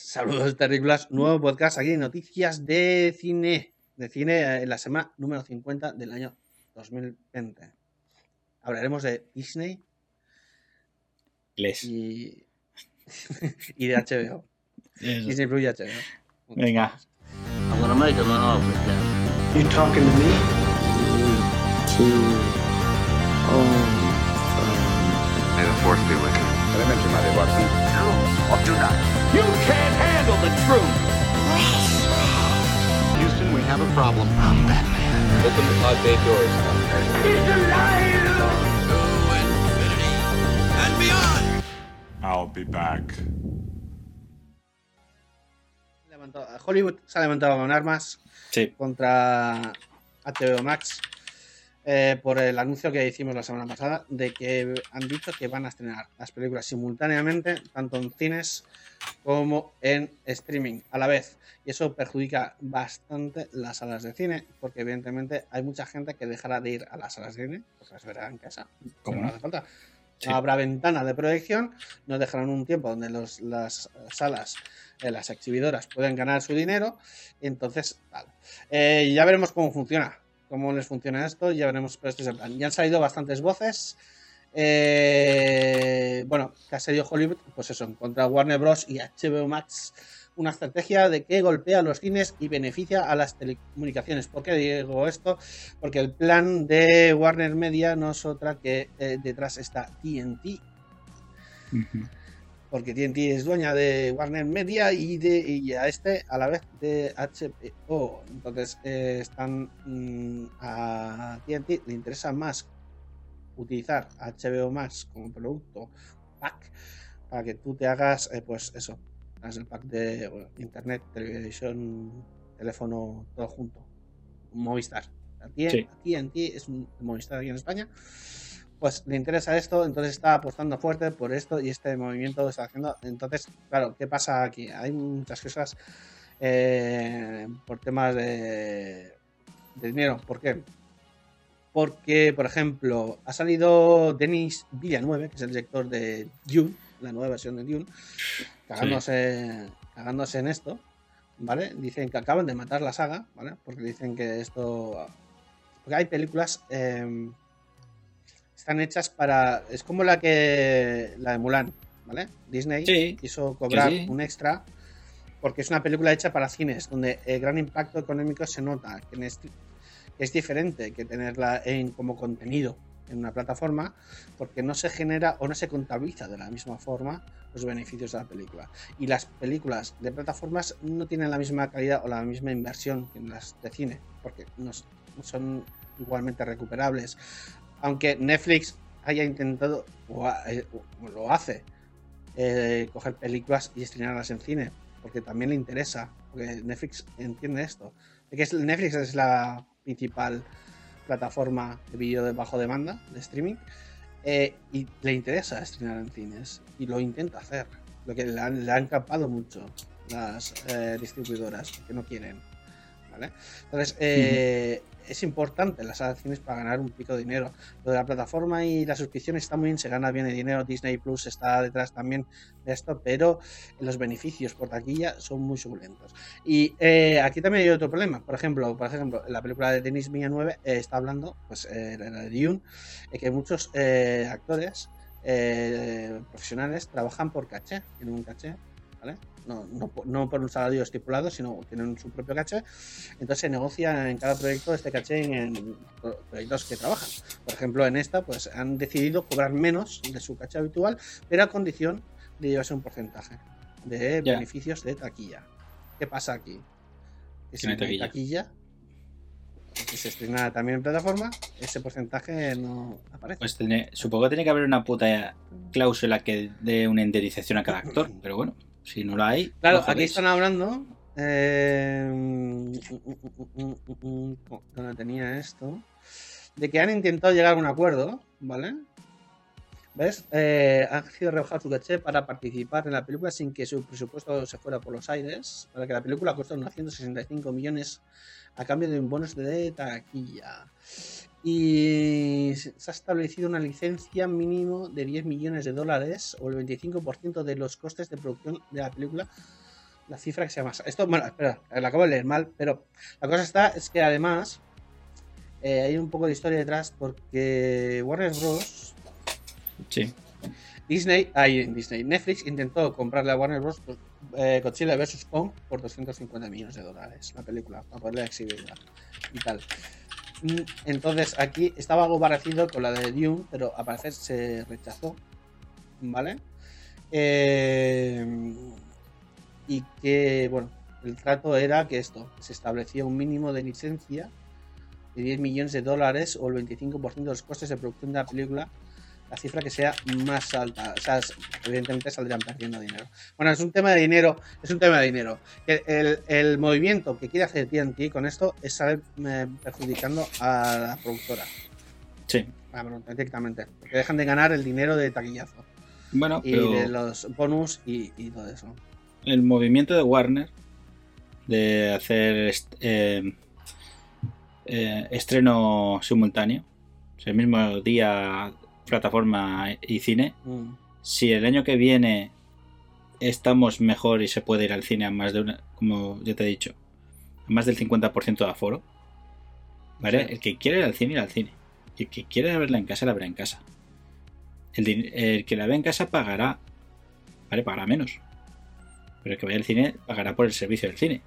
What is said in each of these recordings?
Saludos terrícolas, nuevo podcast aquí, noticias de cine, de cine eh, en la semana número 50 del año 2020. Hablaremos de Disney Les. y, y de HBO. Eso. Disney Plus y HBO. Venga. I'm gonna make him an offer, Captain. You talking to me? May the force be with you. Adelante, Madre Watson. You can't truth! Houston, we have a problem. Open the pod bay doors. I'll be back. Hollywood se ha levantado con armas Sí. contra HBO Max eh, por el anuncio que hicimos la semana pasada de que han dicho que van a estrenar las películas simultáneamente, tanto en cines como en streaming a la vez. Y eso perjudica bastante las salas de cine, porque evidentemente hay mucha gente que dejará de ir a las salas de cine, porque las verá en casa. ¿Cómo no hace falta. Sí. Habrá ventana de proyección, nos dejarán un tiempo donde los, las salas, eh, las exhibidoras pueden ganar su dinero. entonces, vale. Eh, ya veremos cómo funciona, cómo les funciona esto, ya veremos, pero este es el plan. Ya han salido bastantes voces. Eh, bueno, que ha salido Hollywood, pues eso, contra Warner Bros. y HBO Max, una estrategia de que golpea a los cines y beneficia a las telecomunicaciones. ¿Por qué digo esto? Porque el plan de Warner Media no es otra que eh, detrás está TNT, Ujú. Porque TNT es dueña de Warner Media y de y a este a la vez de HBO. Entonces eh, están mm, a TNT le interesa más utilizar HBO Max como producto pack para que tú te hagas eh, pues eso, hagas el pack de bueno, internet, televisión, teléfono, todo junto. Movistar. TNT, Sí. TNT es un Movistar aquí en España pues le interesa esto, entonces está apostando fuerte por esto y este movimiento está haciendo. Entonces, claro, ¿qué pasa aquí? Hay muchas cosas eh, por temas de, de dinero. ¿Por qué? Porque, por ejemplo, ha salido Denis Villanueve, que es el director de Dune, la nueva versión de Dune, cagándose, cagándose en esto, ¿vale? Dicen que acaban de matar la saga, ¿vale? Porque dicen que esto... Porque hay películas... eh, están hechas para. Es como la que. La de Mulan, ¿vale? Disney Sí, quiso cobrar sí. un extra porque es una película hecha para cines, donde el gran impacto económico se nota, que es, que es diferente que tenerla en, como contenido en una plataforma, porque no se genera o no se contabiliza de la misma forma los beneficios de la película. Y las películas de plataformas no tienen la misma calidad o la misma inversión que las de cine, porque no son igualmente recuperables aunque Netflix haya intentado, o, ha- eh, o lo hace, eh, coger películas y estrenarlas en cine, porque también le interesa, porque Netflix entiende esto. De que es- Netflix es la principal plataforma de vídeo de bajo demanda, de streaming, eh, y le interesa estrenar en cines, y lo intenta hacer. Lo que le han, le han capado mucho las eh, distribuidoras, que no quieren. ¿vale? Entonces, eh, es importante las acciones para ganar un pico de dinero. Lo de la plataforma y la suscripción está muy bien, se gana bien el dinero. Disney Plus está detrás también de esto, pero los beneficios por taquilla son muy suculentos. Y eh, aquí también hay otro problema. Por ejemplo, por ejemplo, la película de Denis Villeneuve eh, está hablando, pues, eh, la de Dune, eh, que muchos eh, actores eh, profesionales trabajan por caché, tienen un caché, ¿vale? No, no, por- no por un salario estipulado, sino tienen su propio caché. Entonces se negocia en cada proyecto este caché en, en pro- proyectos que trabajan. Por ejemplo, en esta, pues han decidido cobrar menos de su caché habitual, pero a condición de llevarse un porcentaje de Ya. beneficios de taquilla. ¿Qué pasa aquí? Que si no hay taquilla. taquilla, que se estrena también en plataforma, ese porcentaje no aparece. Pues tiene- supongo que tiene que haber una puta cláusula que dé una indemnización a cada actor, pero bueno, si no la hay. Claro, aquí están hablando. eh, ¿Dónde tenía esto? De que han intentado llegar a un acuerdo, ¿vale? ¿Ves? Eh, han decidido rebajar su caché para participar en la película sin que su presupuesto se fuera por los aires. Para que la película costó unos 165 millones a cambio de un bonus de taquilla. Y se ha establecido una licencia mínimo de 10 millones de dólares o el 25% de los costes de producción de la película la cifra que sea más. Esto, bueno, espera, la acabo de leer mal, pero la cosa está es que además eh, hay un poco de historia detrás porque Warner Bros. Sí. Disney, ay, Disney, Netflix intentó comprarle a Warner Bros. eh, Godzilla vs. Kong por 250 millones de dólares, la película, para poderla exhibirla y tal. Mm, Entonces aquí estaba algo parecido con la de Dune, pero al parecer se rechazó, ¿vale? Eh, y que, bueno, el trato era que esto, se establecía un mínimo de licencia de 10 millones de dólares o el 25% de los costes de producción de la película, la cifra que sea más alta. O sea, evidentemente saldrían perdiendo dinero. Bueno, es un tema de dinero, es un tema de dinero. El, el- el movimiento que quiere hacer TNT con esto es saber eh, perjudicando a la productora. Sí. Ah, bueno, directamente. Porque dejan de ganar el dinero de taquillazo. Bueno, Y pero de los bonus y, y todo eso. el movimiento de Warner de hacer est- eh, eh, estreno simultáneo, o sea, el mismo día plataforma y cine, Mm. si el año que viene estamos mejor y se puede ir al cine a más de una, como ya te he dicho, a más del 50% de aforo, ¿vale? Sí. El que quiere ir al cine, ir al cine. Y el que quiere verla en casa, la verá en casa. El, el que la ve en casa pagará, ¿vale? Pagará menos. Pero el que vaya al cine pagará por el servicio del cine.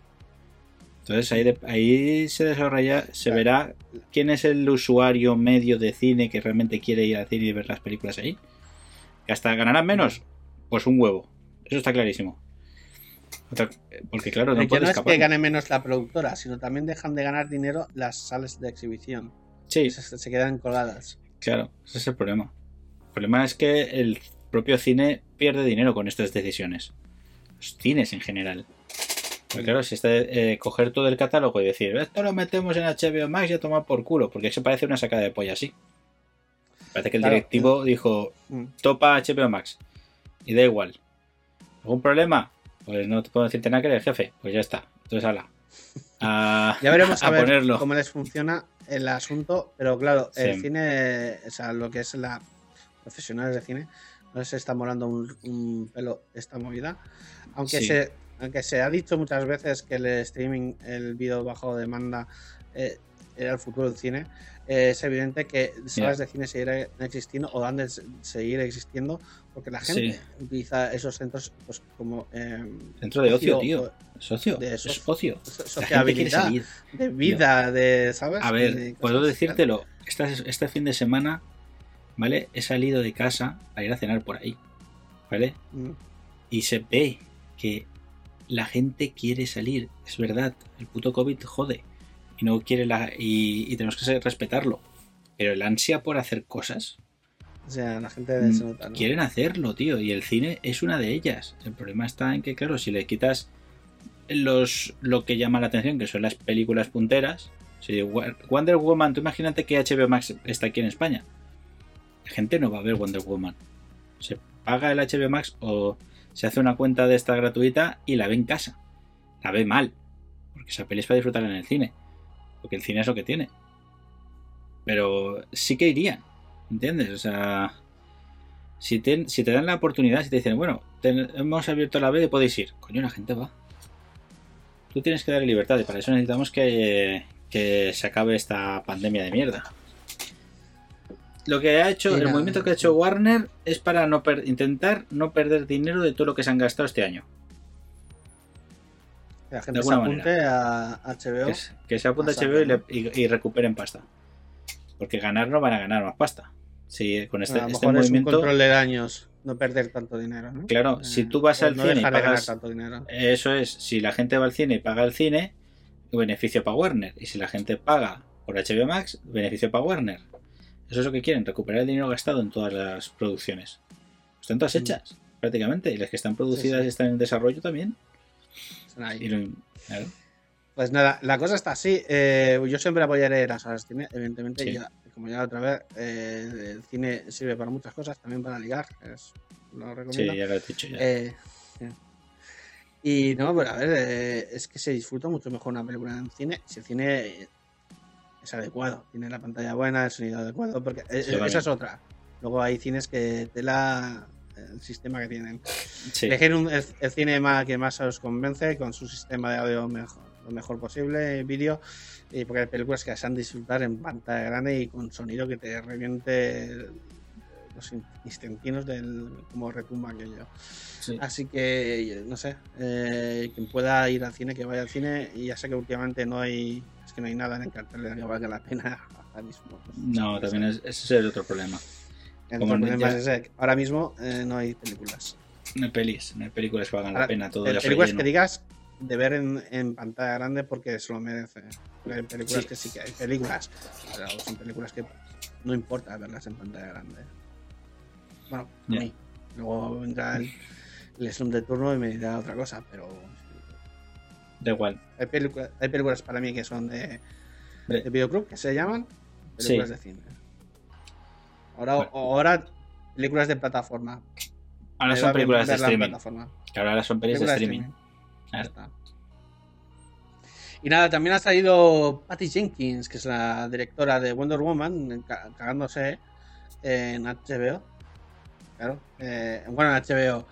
Entonces ahí, de- ahí se desarrolla, se Claro. verá quién es el usuario medio de cine que realmente quiere ir al cine y ver las películas ahí. ¿Que hasta ganarán menos? Pues un huevo. Eso está clarísimo. Porque claro, no puedes no es que gane menos la productora, sino también dejan de ganar dinero las salas de exhibición. Sí, Se, se quedan colgadas. claro, ese es el problema. El problema es que el propio cine pierde dinero con estas decisiones. Los cines en general. Porque claro, si está eh, coger todo el catálogo y decir, esto lo metemos en HBO Max y a tomar por culo, porque eso parece una sacada de polla así. Parece que el Claro, directivo dijo, Mm. topa HBO Max. Y da igual. ¿Algún problema? Pues no te puedo decirte nada que eres jefe. Pues ya está. Entonces, ala. A, Ya veremos a, a ver ponerlo. cómo les funciona el asunto, pero claro, el Sí. cine, o sea, lo que es la profesionales de cine, no se está molando un, un pelo esta movida. Aunque Sí. se aunque se ha dicho muchas veces que el streaming, el vídeo bajo demanda, eh, era el futuro del cine, eh, es evidente que salas de cine seguirán existiendo o han de seguir existiendo porque la gente Sí. utiliza esos centros pues, como eh, Dentro de ocio, tío. Es ocio. de es ocio. so- sociabilidad, de vida, de, ¿sabes? A ver, puedo decírtelo. Este fin de semana, ¿vale? He salido de casa a ir a cenar por ahí. ¿Vale? Mm. Y se ve que la gente quiere salir. Es verdad. El puto COVID jode. Y no quiere la. Y, y tenemos que respetarlo. Pero el ansia por hacer cosas. O sea, la gente mm, nota, ¿no? Quieren hacerlo, tío. Y el cine es una de ellas. El problema está en que, claro, si le quitas los lo que llama la atención, que son las películas punteras. Si Wonder Woman, tú imagínate que HBO Max está aquí en España. La gente no va a ver Wonder Woman. Se paga el HBO Max o se hace una cuenta de esta gratuita y la ve en casa. La ve mal. Porque esa peli es para disfrutar en el cine. Porque el cine es lo que tiene. Pero sí que irían. ¿Entiendes? O sea, si te, si te dan la oportunidad, si te dicen, bueno, hemos abierto la B y podéis ir, coño, la gente va. Tú tienes que darle libertad y para eso necesitamos que, que se acabe esta pandemia de mierda. Lo que ha hecho, el movimiento que ha hecho Warner es para no per- intentar no perder dinero de todo lo que se han gastado este año. Que la gente de se apunte a HBO. Que, se- que se apunte a HBO y, ¿no? le- y- y recuperen pasta. Porque ganar no van a ganar más pasta. Si con este, a lo este mejor es un movimiento. control de daños, no perder tanto dinero, ¿no? Claro, Eh, si tú vas al no cine y dejar de ganar pagas- tanto dinero. Eso es, si la gente va al cine y paga el cine, beneficio para Warner. Y si la gente paga por HBO Max, beneficio para Warner. Eso es lo que quieren, recuperar el dinero gastado en todas las producciones. Están todas Mm. hechas, prácticamente. Y las que están producidas Sí, sí. y están en desarrollo también. Están ahí. Y lo- claro. Pues nada, la cosa está así. eh, yo siempre apoyaré las salas de cine. Evidentemente, ya, como ya otra vez, eh, el cine sirve para muchas cosas, también para ligar. Es, lo Sí, ya lo he dicho ya. Eh, y no, pero a ver, es que se disfruta mucho mejor una película en cine si el cine es adecuado, tiene la pantalla buena, el sonido adecuado, porque eh, Sí, esa vale. es otra. Luego hay cines que te la el sistema que tienen. Sí. Elegir un- el, el cine que más os convence con su sistema de audio mejor, lo mejor posible, vídeo, y porque hay películas que se han disfrutar en pantalla grande y con sonido que te reviente los in- instantinios del como retumba aquello. Sí. Así que, no sé, eh, quien pueda ir al cine, que vaya al cine, y ya sé que últimamente no hay, es que no hay nada en el cartel que valga la pena ahora mismo. pues, No, también es, ese es el otro problema. el como problema ya- es ese, ahora mismo eh, no hay películas. No hay pelis, no hay películas que valgan la pena. Todo el películas que digas de ver en, en pantalla grande porque se lo merece. Hay películas Sí. que sí que hay películas, pero son películas que no importa verlas en pantalla grande. Bueno, a Ya. mí. Luego vendrá el, el Slum de turno y me dirá otra cosa, pero Da igual. hay, películas hay películas para mí que son de, de videoclub que se llaman películas Sí. de cine. Ahora, Bueno. ahora películas de plataforma. Ahora son películas de streaming. plataforma. Ahora son de Películas de streaming. Está. Y nada, también ha salido Patty Jenkins, que es la directora de Wonder Woman, ca- cagándose en HBO. Claro, eh, bueno, en HBO.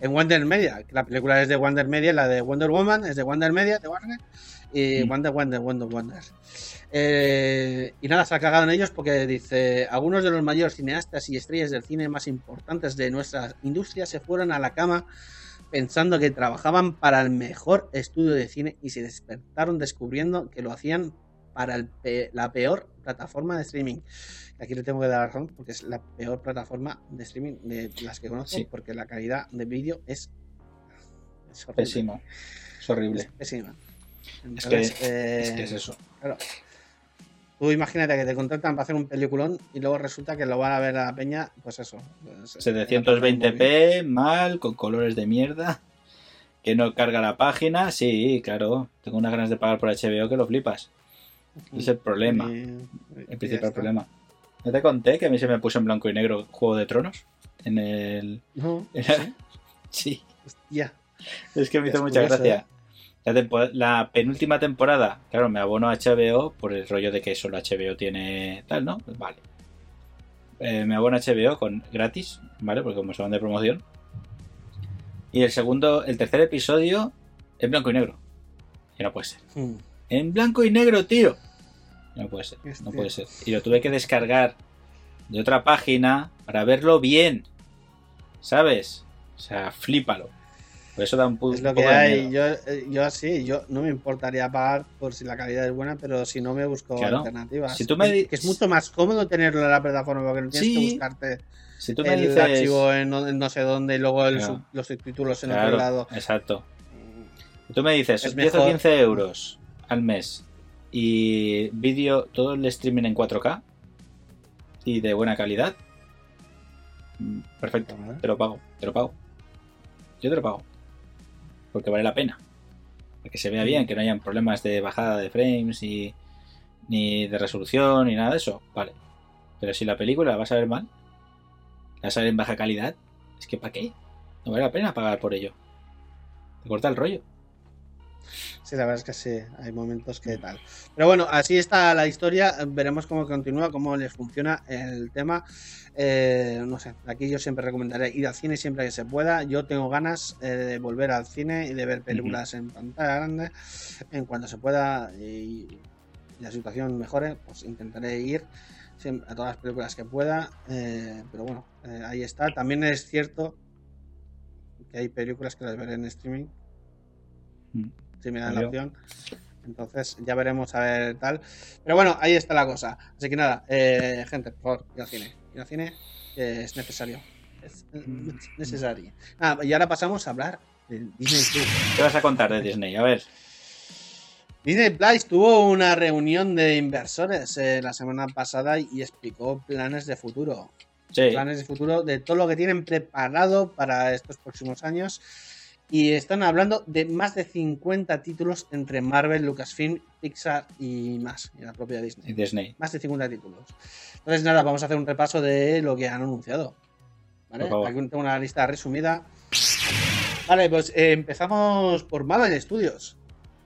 En Wonder Media, la película es de Wonder Media, la de Wonder Woman es de Wonder Media, de Warner. Y Mm. Wonder, Wonder, Wonder, Wonder. Eh, y nada, se ha cagado en ellos porque dice: Algunos de los mayores cineastas y estrellas del cine más importantes de nuestra industria se fueron a la cama pensando que trabajaban para el mejor estudio de cine y se despertaron descubriendo que lo hacían para el pe- la peor plataforma de streaming. Aquí le tengo que dar razón porque es la peor plataforma de streaming de las que conozco Sí. porque la calidad de vídeo es, es horrible. Pésimo. Es horrible. Es pésima. Es que, Entonces, eh, es que es eso. Claro. Tú imagínate que te contratan para hacer un peliculón y luego resulta que lo van a ver a la peña, pues eso. pues, 720p, mal, con colores de mierda. Que no carga la página. Sí, claro. Tengo unas ganas de pagar por HBO que lo flipas. Ese es el problema. Y- El principal problema. ¿No te conté que a mí se me puso en blanco y negro Juego de Tronos? En el. No, sí. ya. Es que me Es hizo mucha gracia. La, tempo- la penúltima temporada, claro, me abono a HBO por el rollo de que solo HBO tiene tal, ¿no? Pues vale. Eh, me abono a HBO con gratis, ¿vale? Porque como son de promoción. Y el segundo, el tercer episodio en blanco y negro. Y no puede ser. Mm. En blanco y negro, tío. No puede ser, no Hostia. puede ser. Y lo tuve que descargar de otra página para verlo bien. ¿Sabes? O sea, flípalo. Por eso da un, pu- Es lo un que de hay. miedo. Yo, eh, yo sí, yo no me importaría pagar por si la calidad es buena, pero si no me busco Claro. alternativas. Si tú me Es- que es mucho más cómodo tenerlo en la plataforma porque no tienes Sí. que buscarte Si tú me el dices. archivo en no, en no sé dónde y luego el Claro. sub- los subtítulos en Claro, otro lado. Exacto. Si tú me dices Es 10 o mejor. 15 euros al mes y vídeo, todo el streaming en 4K y de buena calidad, perfecto, te lo pago, te lo pago. Yo te lo pago. Porque vale la pena. Porque se vea bien, que no hayan problemas de bajada de frames y, ni de resolución ni nada de eso. Vale. Pero si la película la vas a ver mal, la vas a ver en baja calidad, es que ¿para qué? No vale la pena pagar por ello. Te corta el rollo. Sí, la verdad es que sí, hay momentos que tal. Pero bueno, así está la historia. Veremos cómo continúa, cómo les funciona el tema. Eh, no sé, aquí yo siempre recomendaré ir al cine siempre que se pueda. Yo tengo ganas eh, de volver al cine y de ver películas en pantalla grande en cuanto se pueda y la situación mejore, pues intentaré ir a todas las películas que pueda. eh, pero bueno, eh, ahí está. También es cierto que hay películas que las veré en streaming Mm. Si me dan la opción. Entonces ya veremos a ver tal. Pero bueno, ahí está la cosa. Así que nada, eh, gente, por favor, ir al cine. Ir al cine que es necesario. Es eh, necesario. Nada, y ahora pasamos a hablar de Disney Plus. ¿Qué vas a contar de Disney? A ver. Disney Plus tuvo una reunión de inversores eh, la semana pasada y explicó planes de futuro. Sí. planes de futuro de todo lo que tienen preparado para estos próximos años. Y están hablando de más de 50 títulos entre Marvel, Lucasfilm, Pixar y más, y la propia y Disney. Disney. Más de 50 títulos. Entonces, nada, vamos a hacer un repaso de lo que han anunciado. ¿Vale? Aquí tengo una lista resumida. Vale, pues eh, empezamos por Marvel Studios.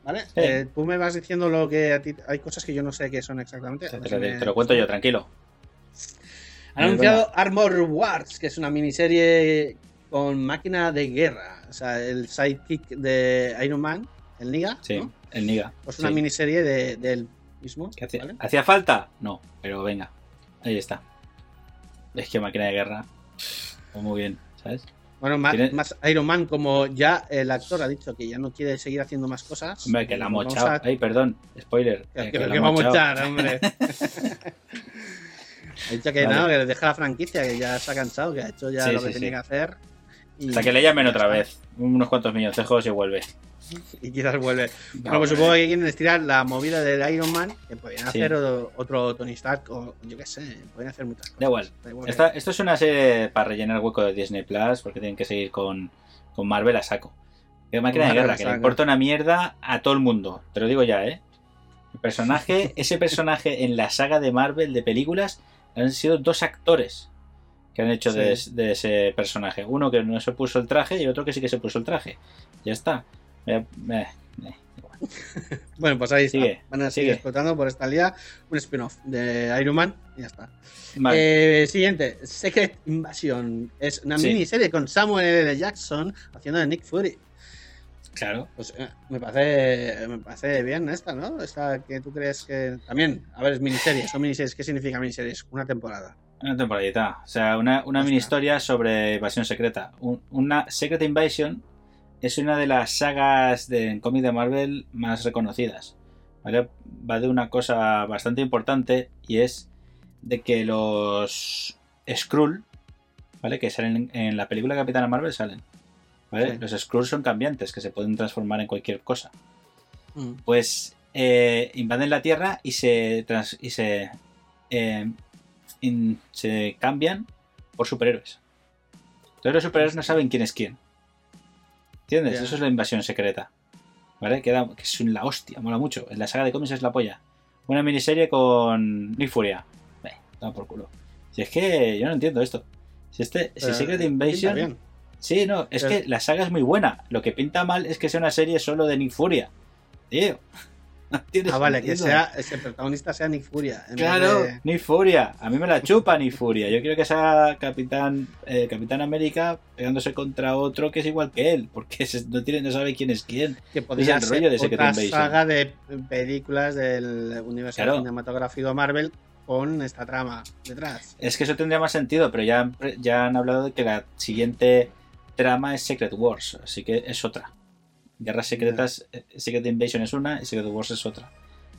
¿Vale? Sí. Eh, tú me vas diciendo lo que a ti. Hay cosas que yo no sé qué son exactamente. Te, me- te lo cuento yo, tranquilo. Han anunciado Armor Wars, que es una miniserie con máquina de guerra. O sea, el sidekick de Iron Man, el Niga. Sí, ¿no? el Niga. Pues una sí. miniserie de, del mismo. ¿Qué hacía? ¿vale? ¿Hacía falta? No, pero venga. Ahí está. Es que máquina de guerra. pues Muy bien, ¿sabes? Bueno, más, Iron Man, como ya el actor ha dicho que ya no quiere seguir haciendo más cosas. Hombre, que la ha vamos mochado. a- Ay, perdón, spoiler. que, eh, que- que vamos a echar, hombre. ha dicho que Vale. no, que deja la franquicia, que ya se ha cansado, que ha hecho ya Sí, lo que sí. tenía que hacer. Y, Hasta que le llamen otra vez. Unos cuantos milloncejos y vuelve. Y quizás vuelve. No, Bueno, pues supongo que quieren estirar la movida del Iron Man, que podrían Sí. hacer otro, otro Tony Stark, o yo qué sé, pueden hacer muchas cosas. Da igual. Da igual. Esta- esto es una serie para rellenar hueco de Disney Plus porque tienen que seguir con, con Marvel a saco. Que máquina de guerra, que le importa una mierda a todo el mundo. Te lo digo ya, ¿eh? El personaje, ese personaje en la saga de Marvel de películas han sido dos actores que han hecho de, Sí. de ese personaje. Uno que no se puso el traje y otro que sí que se puso el traje. Ya está. Eh, eh, eh. Bueno, pues ahí está. Sigue, Van a seguir explotando por esta liga un spin-off de Iron Man y ya está. Vale. Eh, siguiente, Secret Invasion. Es una Sí. miniserie con Samuel L. Jackson haciendo de Nick Fury. claro. Pues me parece me parece bien esta, ¿no? Esta que tú crees que. También, a ver, es miniserie. Son miniseries. ¿Qué significa miniseries? Una temporada. Una temporadita. O sea, una, una mini historia sobre invasión secreta. Un- una Secret Invasion es una de las sagas de cómic de Marvel más reconocidas. ¿vale? Va de una cosa bastante importante y es de que los Skrull, ¿vale? Que salen en, la película Capitana Marvel salen. ¿vale? Sí. Los Skrull son cambiantes que se pueden transformar en cualquier cosa Mm. pues eh, invaden la Tierra y se, trans- y se, eh, in- se cambian por superhéroes. Entonces los superhéroes no saben quién es quién. ¿Entiendes? Eso es la invasión secreta. ¿Vale? Queda, que es la hostia, mola mucho. En la saga de cómics es la polla. Una miniserie con Nick Furia. Eh, toma por culo. Si es que yo no entiendo esto. Si este, si Pero, Secret Invasion. bien. Sí, no, es que la saga es muy buena. Lo que pinta mal es que sea una serie solo de Nick Furia. Tío. Tiene Ah, vale, que sea ese protagonista sea Nick Furia. Claro, de- Nick Furia. A mí me la chupa Nick Furia. Yo quiero que sea Capitán eh, Capitán América pegándose contra otro que es igual que él. Porque se- no, tiene, no sabe quién es quién. que podría el ser rollo de Secret otra saga de películas del universo Claro. cinematográfico Marvel con esta trama detrás. Es que eso tendría más sentido, pero ya, han- ya han hablado de que la siguiente trama es Secret Wars. Así que es otra. Guerras secretas, eh, Secret Invasion es una y Secret Wars es otra.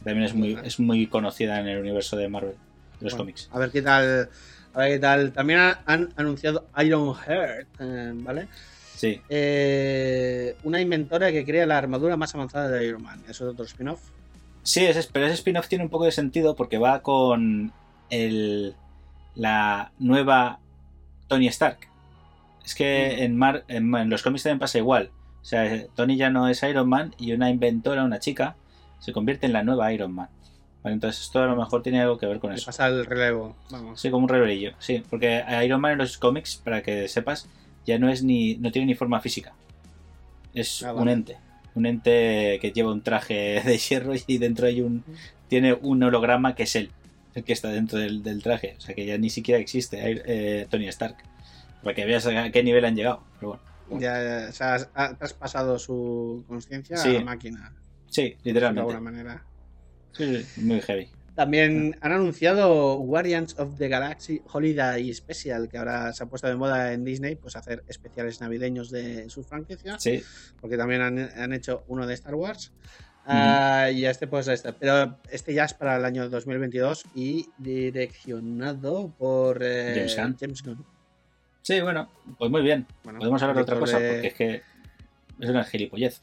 También es muy, es conocida en el universo de Marvel, de los Bueno, cómics. A ver qué tal. A ver qué tal. También ha- han anunciado Iron Heart, eh, ¿vale? Sí, Eh, una inventora que crea la armadura más avanzada de Iron Man. Eso es otro spin-off. Sí, ese- pero ese spin-off tiene un poco de sentido porque va con el, la nueva Tony Stark. Es que Mm. en, Mar- en, en los cómics también pasa igual. O sea, Tony ya no es Iron Man y una inventora, una chica, se convierte en la nueva Iron Man. Vale, entonces esto a lo mejor tiene algo que ver con Le eso. pasa el relevo. Vamos. Sí, como un rebelillo. Sí, porque Iron Man en los cómics, para que sepas, ya no es ni no tiene ni forma física. Es Ah, un ente. Un ente que lleva un traje de hierro y dentro hay un tiene un holograma que es él, el que está dentro del, del traje. O sea que ya ni siquiera existe eh, Tony Stark. Para que veas a qué nivel han llegado. Pero bueno. Ya, o sea, ha traspasado su conciencia Sí. a la máquina. Sí, De literalmente. alguna manera. Sí, sí, muy heavy. También han anunciado Guardians of the Galaxy Holiday Special, que ahora se ha puesto de moda en Disney, pues hacer especiales navideños de su franquicia, Sí, porque también han, han hecho uno de Star Wars. Ah, y este pues este, pero este ya es para el año 2022 y direccionado por eh, James Gunn. Sí, bueno, pues muy bien. Bueno, Podemos hablar de otra cosa, de- porque es que es una gilipollez.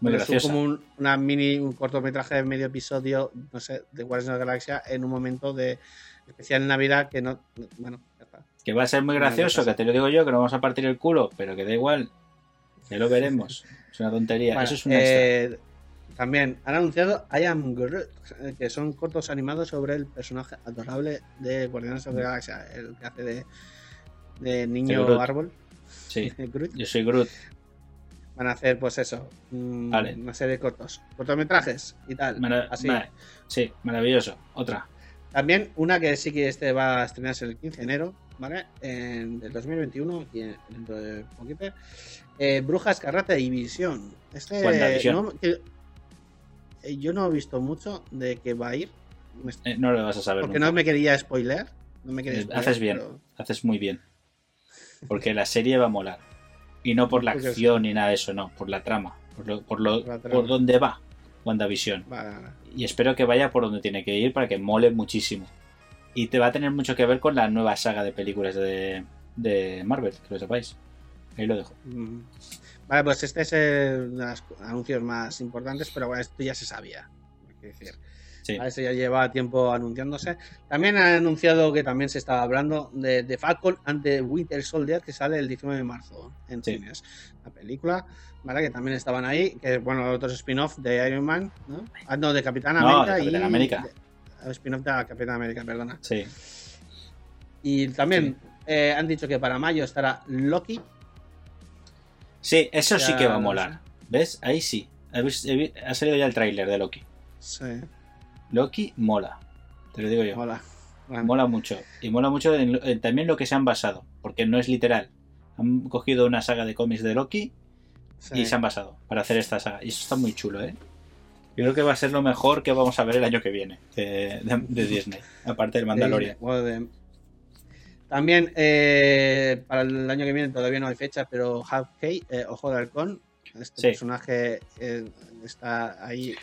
Muy Bueno, es como un, una mini, un cortometraje de medio episodio, no sé, de Guardians of the Galaxia en un momento de especial Navidad que no, bueno, ya está. Que va a ser muy gracioso, no que te lo digo yo, que nos vamos a partir el culo, pero que da igual. Ya lo veremos. Es una tontería. Bueno, Eso es un extra. eh, también han anunciado I Am Groot, que son cortos animados sobre el personaje adorable de Guardianes of the Galaxia, el que hace de, de niño árbol. Sí, yo soy Groot. Van a hacer, pues eso, mm, Vale. una serie de cortos, cortometrajes y tal. Mara- así. vale. Sí, maravilloso. Otra. También una que sí que este va a estrenarse el 15 de enero, ¿vale? En, del 2021, aquí en- dentro de poquito. Eh, Brujas, Carrata y Visión. Este, no, que- eh, yo no he visto mucho de que va a ir. Eh, no lo vas a saber. Porque nunca. no me quería spoiler. No me quería spoiler, haces bien. pero- Haces muy bien. Porque la serie va a molar. Y no por la Porque acción ni nada de eso, no, por la trama. Por, lo, por, lo- Por la trama. por donde va WandaVision. Y espero que vaya por donde tiene que ir para que mole muchísimo. Y te va a tener mucho que ver con la nueva saga de películas de, de Marvel, que lo sepáis. Ahí lo dejo. Mm. Vale, pues este es el- uno de los anuncios más importantes, pero bueno, esto ya se sabía. hay que decir. Sí. Vale, Eso ya lleva tiempo anunciándose. También han anunciado que también se estaba hablando de, de Falcon and the Winter Soldier, que sale el 19 de marzo en Sí. cines. La película, ¿vale? Que también estaban ahí, que bueno, otros spin-off de Iron Man, ¿no? Ah, no, de Capitán No, América de Capitán y. América. de- spin-off de Capitán América, perdona. Sí. Y también eh, han dicho que para mayo estará Loki. Sí, eso sí que va a molar. ¿Ves? Ahí sí. Ha salido ya el tráiler de Loki. Sí, Loki mola. Te lo digo yo. Bueno, Mola mucho. Y mola mucho en también lo que se han basado. Porque no es literal. Han cogido una saga de cómics de Loki sí. y se han basado para hacer esta saga. Y eso está muy chulo, ¿eh? Yo creo que va a ser lo mejor que vamos a ver el año que viene de, de- de Disney. Aparte del Mandalorian. También eh, para el año que viene todavía no hay fecha, pero Hawkeye, eh, Ojo de Halcón, este Sí. personaje eh, está ahí.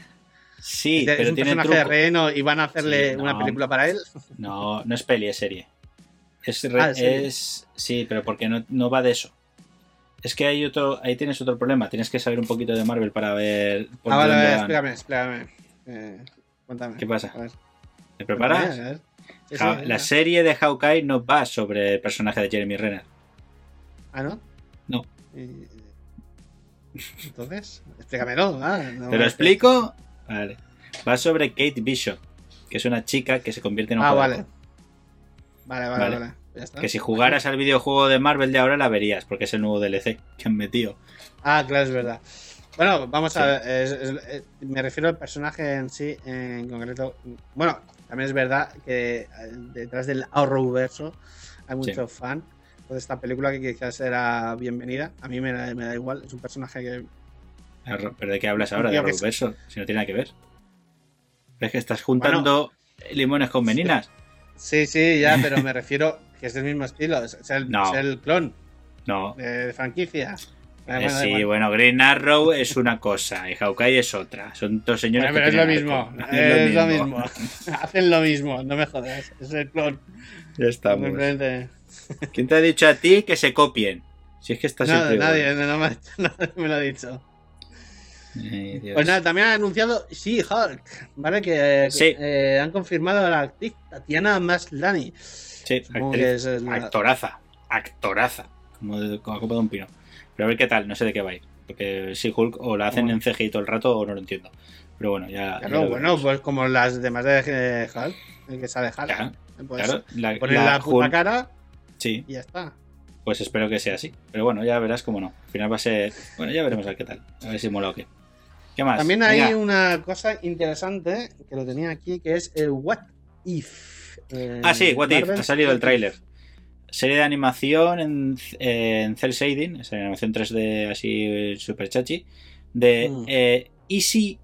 Sí, es pero un tiene personaje de reheno y van a hacerle Sí, no. una película para él. No, no es peli, es serie. Es, re- Ah, ¿es sí, pero porque no, no va de eso. Es que hay otro, ahí tienes otro problema. Tienes que saber un poquito de Marvel para ver por Ah, vale, vale, explícame, explícame. Eh, cuéntame. ¿Qué pasa? A ver, ¿Te preparas? cuéntame, a ver. Sí, sí, Ja- venga. la serie de Hawkeye no va sobre el personaje de Jeremy Renner. Ah, ¿no? No. Y- Entonces, explícamelo. ah, no ¿Te lo explico? Vale. Va sobre Kate Bishop, que es una chica que se convierte en un Ah, vale. Vale, vale, Vale. Ya está. Que si jugaras al videojuego de Marvel de ahora la verías, porque es el nuevo DLC que han metido. Ah, claro, es verdad. Bueno, vamos Sí. a ver. es- es- eh, me refiero al personaje en sí, en concreto. Bueno, también es verdad que eh, detrás del Arrowverso hay mucho fan de esta película que quizás era bienvenida. A mí me da igual, es un personaje que. ¿Pero de qué hablas ahora? ¿De Arrowverso? Si no tiene nada que ver. Es que estás juntando limones con meninas. Sí, sí, ya, pero me refiero que es del mismo estilo. Es, el, No. es el clon No. de, de franquicia. Eh, Bueno, sí, bueno, Green Arrow es una cosa y Hawkeye es otra. Son dos señores Bueno, que pero es lo mismo. Es lo mismo. Hacen lo mismo, no me jodas. Es el clon. Ya estamos. ¿Quién te ha dicho a ti que se copien? Si es que está siempre nadie, no me lo ha dicho. Ay, Dios. Pues nada, también han anunciado Sí, Hulk, ¿vale? Que, Sí. eh, han confirmado a la actriz Tatiana Maslany. Sí, actriz. es el- Actoraza. Actoraza. Como, de, como la copa de un pino. Pero a ver qué tal, no sé de qué va a ir. Porque si Hulk o la hacen Bueno. en CGI todo el rato o no lo entiendo. Pero bueno, ya. Claro, bueno, pues como las demás de Hulk, el que sale Hulk. Claro, pues claro, la, poner la la, puta Hulk- cara Sí, y ya está. pues espero que sea así. Pero bueno, ya verás cómo no. Al final va a ser. Bueno, ya veremos a ver qué tal. A ver si mola o qué. ¿Qué más? También hay Venga. una cosa interesante que lo tenía aquí, que es el What If. Eh, Ah, sí, What If, ha salido el tráiler. Serie de animación en, en Cell Shading, esa animación 3D así super chachi. De Mm. eh, ¿y si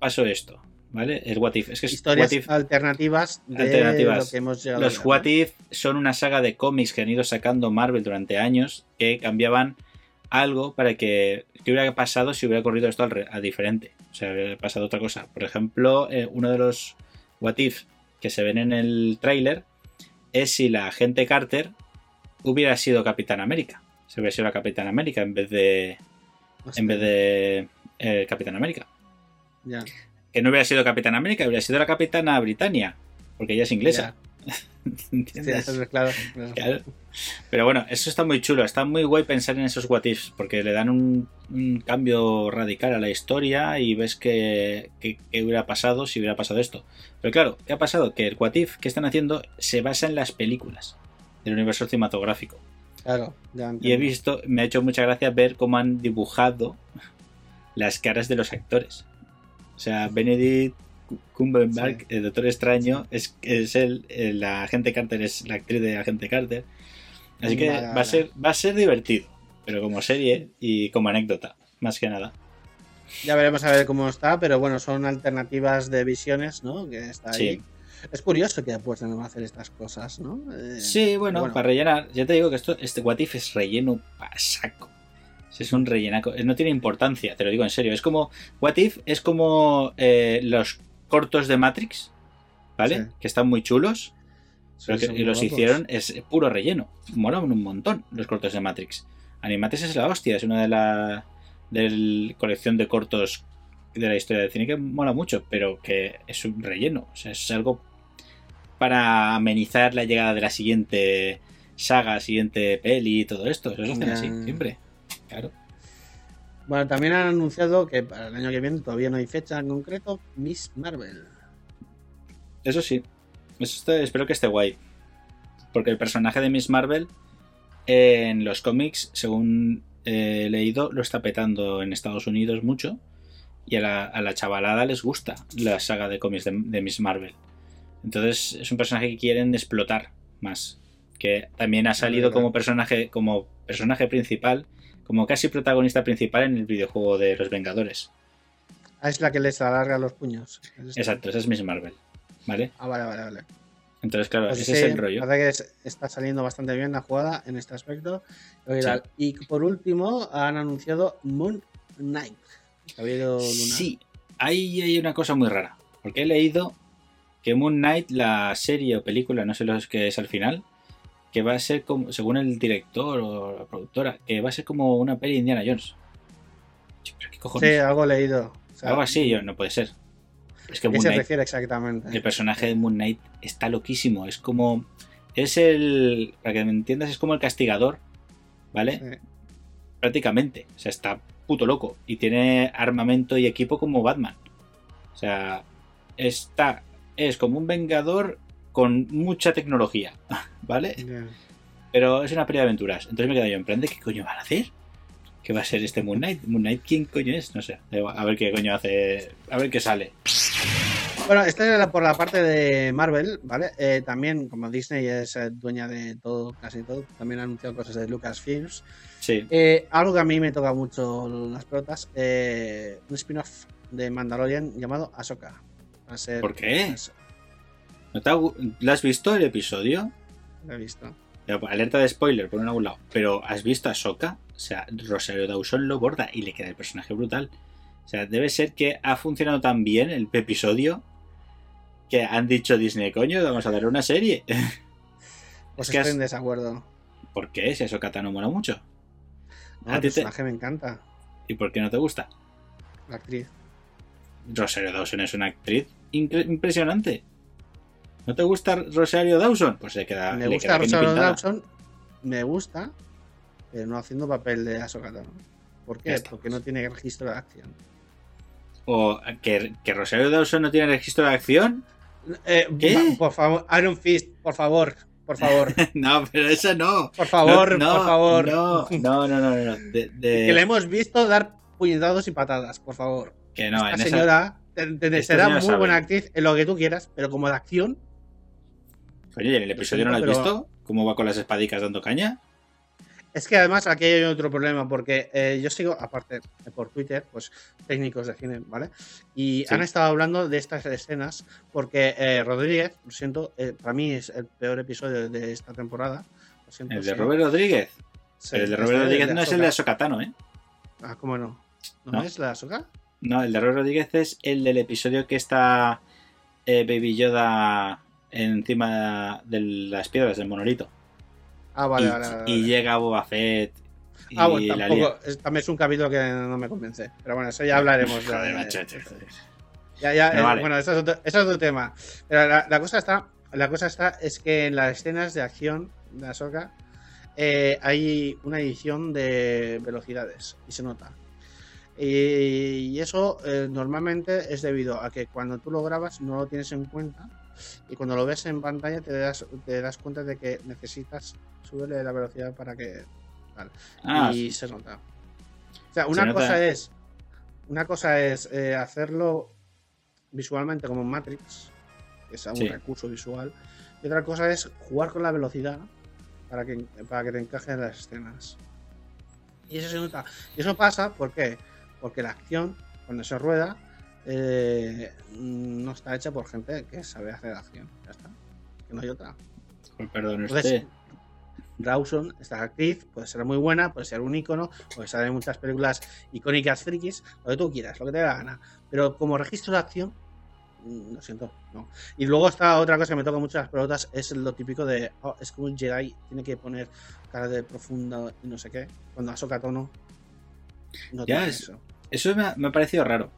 pasó esto? ¿Vale? El What If. Es que es Historias What If. alternativas de Alternativas. lo que hemos llegado Los a What. If son una saga de cómics que han ido sacando Marvel durante años que cambiaban algo para que. ¿Qué hubiera pasado si hubiera ocurrido esto al re- a diferente? O sea, hubiera pasado otra cosa. Por ejemplo, eh, uno de los What If que se ven en el tráiler es si la agente Carter hubiera sido Capitán América. Si hubiera sido la Capitán América en vez de. Hostia, En vez de. eh, Capitán América. ya. Que no hubiera sido Capitán América, hubiera sido la Capitana Britannia. Porque ella es inglesa. ¿Entiendes? Sí, eso es claro. claro. Claro. Pero bueno, eso está muy chulo. Está muy guay pensar en esos what ifs, porque le dan un, un cambio radical a la historia y ves que, que- que hubiera pasado si hubiera pasado esto. Pero claro, ¿qué ha pasado? Que el what if que están haciendo se basa en las películas del universo cinematográfico. Claro, ya Y he visto, me ha hecho mucha gracia ver cómo han dibujado las caras de los actores. O sea, Benedict Cumberbatch, el Doctor Extraño, es, es él, eh, la agente Carter es la actriz de agente Carter. Así que Vale, va, a ser, va a ser divertido, pero como serie y como anécdota, más que nada. Ya veremos a ver cómo está, pero bueno, son alternativas de visiones, ¿no? Que está ahí. Sí. Es curioso que apuesten a hacer estas cosas, ¿no? Eh, Sí, bueno, para rellenar. Ya te digo que esto, este What If es relleno pa' saco. Es un rellenaco. No tiene importancia, te lo digo en serio. Es como. What If es como eh, los cortos de Matrix, ¿vale? Sí. Que están muy chulos. sí, que- y los hicieron, es puro relleno. Molan un montón los cortos de Matrix. Animatrix es la hostia, es una de la del colección de cortos de la historia del cine que mola mucho, pero que es un relleno. O sea, es algo para amenizar la llegada de la siguiente saga, siguiente peli y todo esto. Eso lo hacen así, siempre. Claro. Bueno, también han anunciado que para el año que viene todavía no hay fecha en concreto, Miss Marvel. Eso sí. Eso está- espero que esté guay. Porque el personaje de Miss Marvel en los cómics, según he leído, lo está petando en Estados Unidos mucho. Y a la, a la chavalada les gusta la saga de cómics de, de Miss Marvel. Entonces es un personaje que quieren explotar más. Que también ha salido como personaje, como personaje principal, como casi protagonista principal en el videojuego de los Vengadores. Ah, es la que les alarga los puños. Es esta. Exacto, esa es Miss Marvel. ¿Vale? Ah, vale, vale, vale. Entonces, claro, Pues ese sí, es el rollo. La verdad que es- está saliendo bastante bien la jugada en este aspecto. Y, Sí. y por último, han anunciado Moon Knight. Sí, ahí hay una cosa muy rara. Porque he leído que Moon Knight, la serie o película, no sé lo que es al final, que va a ser como, según el director o la productora, que va a ser como una peli Indiana Jones. Ch, ¿Pero qué Sí, algo leído. O sea, Algo así, yo, no puede ser. Es que ¿A qué Moon se Knight, refiere exactamente? el personaje de Moon Knight está loquísimo. Es como. Es el. Para que me entiendas, es como el castigador, ¿vale? Sí. prácticamente. O sea, está puto loco. Y tiene armamento y equipo como Batman. O sea, está. Es como un vengador con mucha tecnología. ¿Vale? Pero es una peli de aventuras. Entonces me quedo yo en plan de qué coño van a hacer. ¿Qué va a ser este Moon Knight? ¿Moon Knight quién coño es? No sé. A ver qué coño hace. A ver qué sale. Bueno, esta es por la parte de Marvel, ¿vale? Eh, también, como Disney es eh, dueña de todo, casi todo, también ha anunciado cosas de Lucasfilms. Sí. Eh, algo que a mí me toca mucho las pelotas, eh, un spin-off de Mandalorian llamado Ahsoka. Va a ser, ¿Por qué? ¿No te ha ¿Lo has visto el episodio? He visto. Pero, Alerta de spoiler por un algún lado. Pero ¿has visto a Soka? O sea, Rosario Dawson lo borda y le queda el personaje brutal. O sea, debe ser que ha funcionado tan bien el episodio que han dicho Disney, coño, vamos a darle una serie. Pues Es que estoy has- en desacuerdo. ¿Por qué? Si Ahsoka no mola mucho. No, ¿A el te- personaje me encanta, ¿Y por qué no te gusta? la actriz. Rosario Dawson es una actriz impresionante. ¿No te gusta Rosario Dawson? Pues se queda. me gusta queda Rosario. Dawson, me gusta, pero no haciendo papel de Ahsoka Tano. ¿Por qué? Porque no tiene registro de acción. O que, que Rosario Dawson no tiene registro de acción. Eh, ¿Qué? Por favor, Iron Fist, por favor, por favor, no, pero eso no. por favor, No, por favor. No, no, no, no, no. De- de- Que le hemos visto dar puñetazos y patadas, por favor. que no, Esta en esa- señora te- te- esta será muy sabe. buena actriz en lo que tú quieras, pero como de acción, Oye, ¿en el episodio no lo has Pero- visto? ¿Cómo va con las espadicas dando caña? Es que además aquí hay otro problema, porque eh, yo sigo, aparte por Twitter, pues técnicos de cine, ¿vale? Y Sí. han estado hablando de estas escenas, porque eh, Rodríguez, lo siento, eh, para mí es el peor episodio de esta temporada. Lo siento, El de sí. Robert Rodríguez. Sí, el de este, Robert Rodríguez no es el de Ahsoka. Sokatano, ¿eh? Ah, ¿cómo no? ¿No, No. es la de Ahsoka? No, el de Robert Rodríguez es el del episodio que está Baby Yoda encima de las piedras del monolito. Ah, vale, y, vale, vale, y vale. llega Boba Fett y Ah, bueno, la tampoco, es- también es un capítulo que no me convence. Pero bueno, eso ya hablaremos. de- Joder, macho, joder. Ya, ya, eh, vale. bueno, eso es, otro, eso es otro tema. Pero la, la cosa está, la cosa está es que en las escenas de acción de Ahsoka eh, hay una edición de velocidades y se nota. Y, y eso eh, normalmente es debido a que cuando tú lo grabas no lo tienes en cuenta y cuando lo ves en pantalla te das, te das cuenta de que necesitas subirle la velocidad para que. Ah, y sí. se nota. O sea, una cosa es una cosa es eh, hacerlo visualmente como en Matrix, que es un Sí. recurso visual, y otra cosa es jugar con la velocidad para que, para que te encajen las escenas. Y eso se nota. Y eso pasa, ¿por qué? Porque la acción, cuando se rueda, eh, no está hecha por gente que sabe hacer acción. Ya está. Que no hay otra. Perdón, Entonces, usted. Rawson, esta actriz, puede ser muy buena, puede ser un ícono, puede estar en muchas películas icónicas frikis, lo que tú quieras, lo que te dé la gana. Pero como registro de acción, mm, lo siento, no. Y luego está otra cosa que me toca mucho las pelotas, es lo típico de, oh, es que un Jedi tiene que poner cara de profunda y no sé qué, cuando Ahsoka Tono no Ya, tiene es- eso. Eso me ha, me ha parecido raro.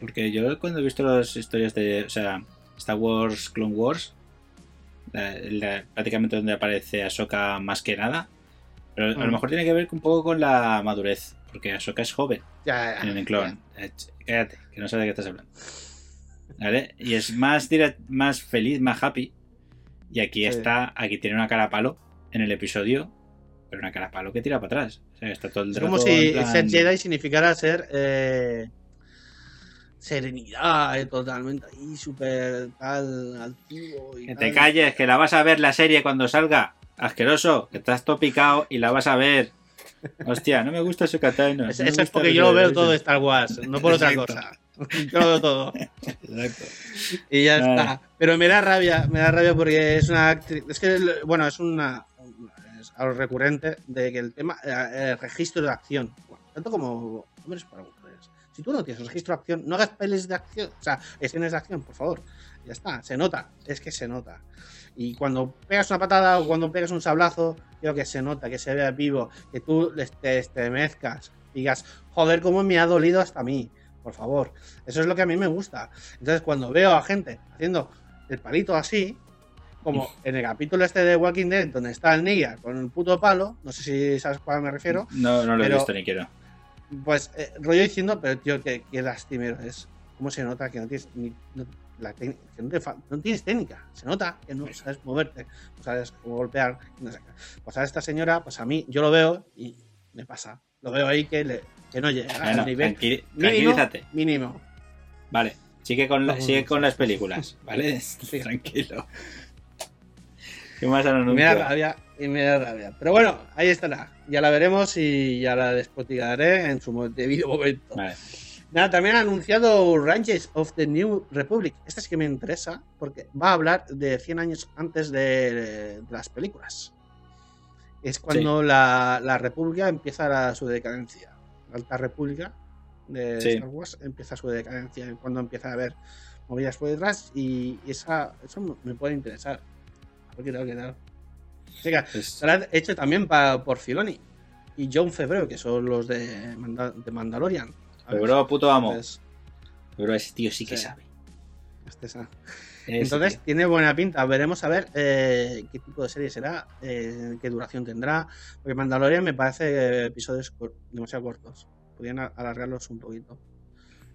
Porque yo cuando he visto las historias de. O sea, Star Wars, Clone Wars, la- la- prácticamente donde aparece Ahsoka más que nada. Pero a Mm. lo mejor tiene que ver un poco con la madurez. Porque Ahsoka es joven Ya, ya, en el ya. clon. Eh, ch- Cállate, que no sabes de qué estás hablando. ¿Vale? Y es más, dire- más feliz, más happy. Y aquí Sí. está, aquí tiene una cara palo en el episodio, pero una cara palo que tira para atrás. O sea, está todo el Es como si en plan- ser Jedi significara ser eh, serenidad, eh, totalmente ahí, súper tal, altivo. Y Que tal. te calles, que la vas a ver la serie cuando salga. Asqueroso, que estás todo picado y la vas a ver. Hostia, no me gusta su katana. No Eso es porque el yo lo veo todo de Star Wars, no por otra cosa. Yo lo veo todo. Exacto. Y ya Vale. está. Pero me da rabia, me da rabia porque es una actriz. Es que, bueno, es una. Es algo recurrente de que el tema. eh, El registro de acción. bueno, tanto como hombres para. Si tú no tienes registro de acción, no hagas pelis de acción. O sea, escenas de acción, por favor. Ya está. Se nota. Es que se nota. Y cuando pegas una patada o cuando pegas un sablazo, quiero que se nota, que se vea vivo, que tú te te estremezcas, digas, joder, cómo me ha dolido hasta a mí, por favor. Eso es lo que a mí me gusta. Entonces, cuando veo a gente haciendo el palito así, como en el capítulo este de Walking Dead, donde está el Niga con el puto palo, no sé si sabes a cuál me refiero, No, no lo he visto ni quiero. Pues eh, rollo diciendo, pero tío, que, que lastimero es. ¿Cómo se nota que no tienes ni, no, la que no, te fa- no tienes técnica? Se nota que no sabes moverte, no sabes cómo golpear. No sé. qué. Pues a esta señora, pues a mí, yo lo veo y me pasa. Lo veo ahí que, le- que no llega Bueno, al nivel tranqui- mínimo. Vale, sigue con, la- sigue con las películas, ¿vale? Tranquilo. ¿Qué más han Y y me da rabia. Pero bueno, ahí estará. Ya la veremos y ya la despotigaré en su debido momento. Vale. Nada, también ha anunciado Ranges of the New Republic. Esta sí que me interesa porque va a hablar de 100 años antes de, de las películas. Es cuando la, la República empieza la- su decadencia. La Alta República de Sí. Star Wars empieza su decadencia cuando empieza a haber movidas por detrás y esa, eso me puede interesar. A ver qué tal, qué tal. Será hecho también pa- por Filoni y John Febrero, que son los de, Manda- de Mandalorian. Bro, puto amo. Entonces, Bro, ese tío sí que Sí. sabe. este Entonces tiene buena pinta. Veremos a ver eh, qué tipo de serie será, eh, qué duración tendrá. Porque Mandalorian me parece episodios demasiado cortos. Podrían alargarlos un poquito.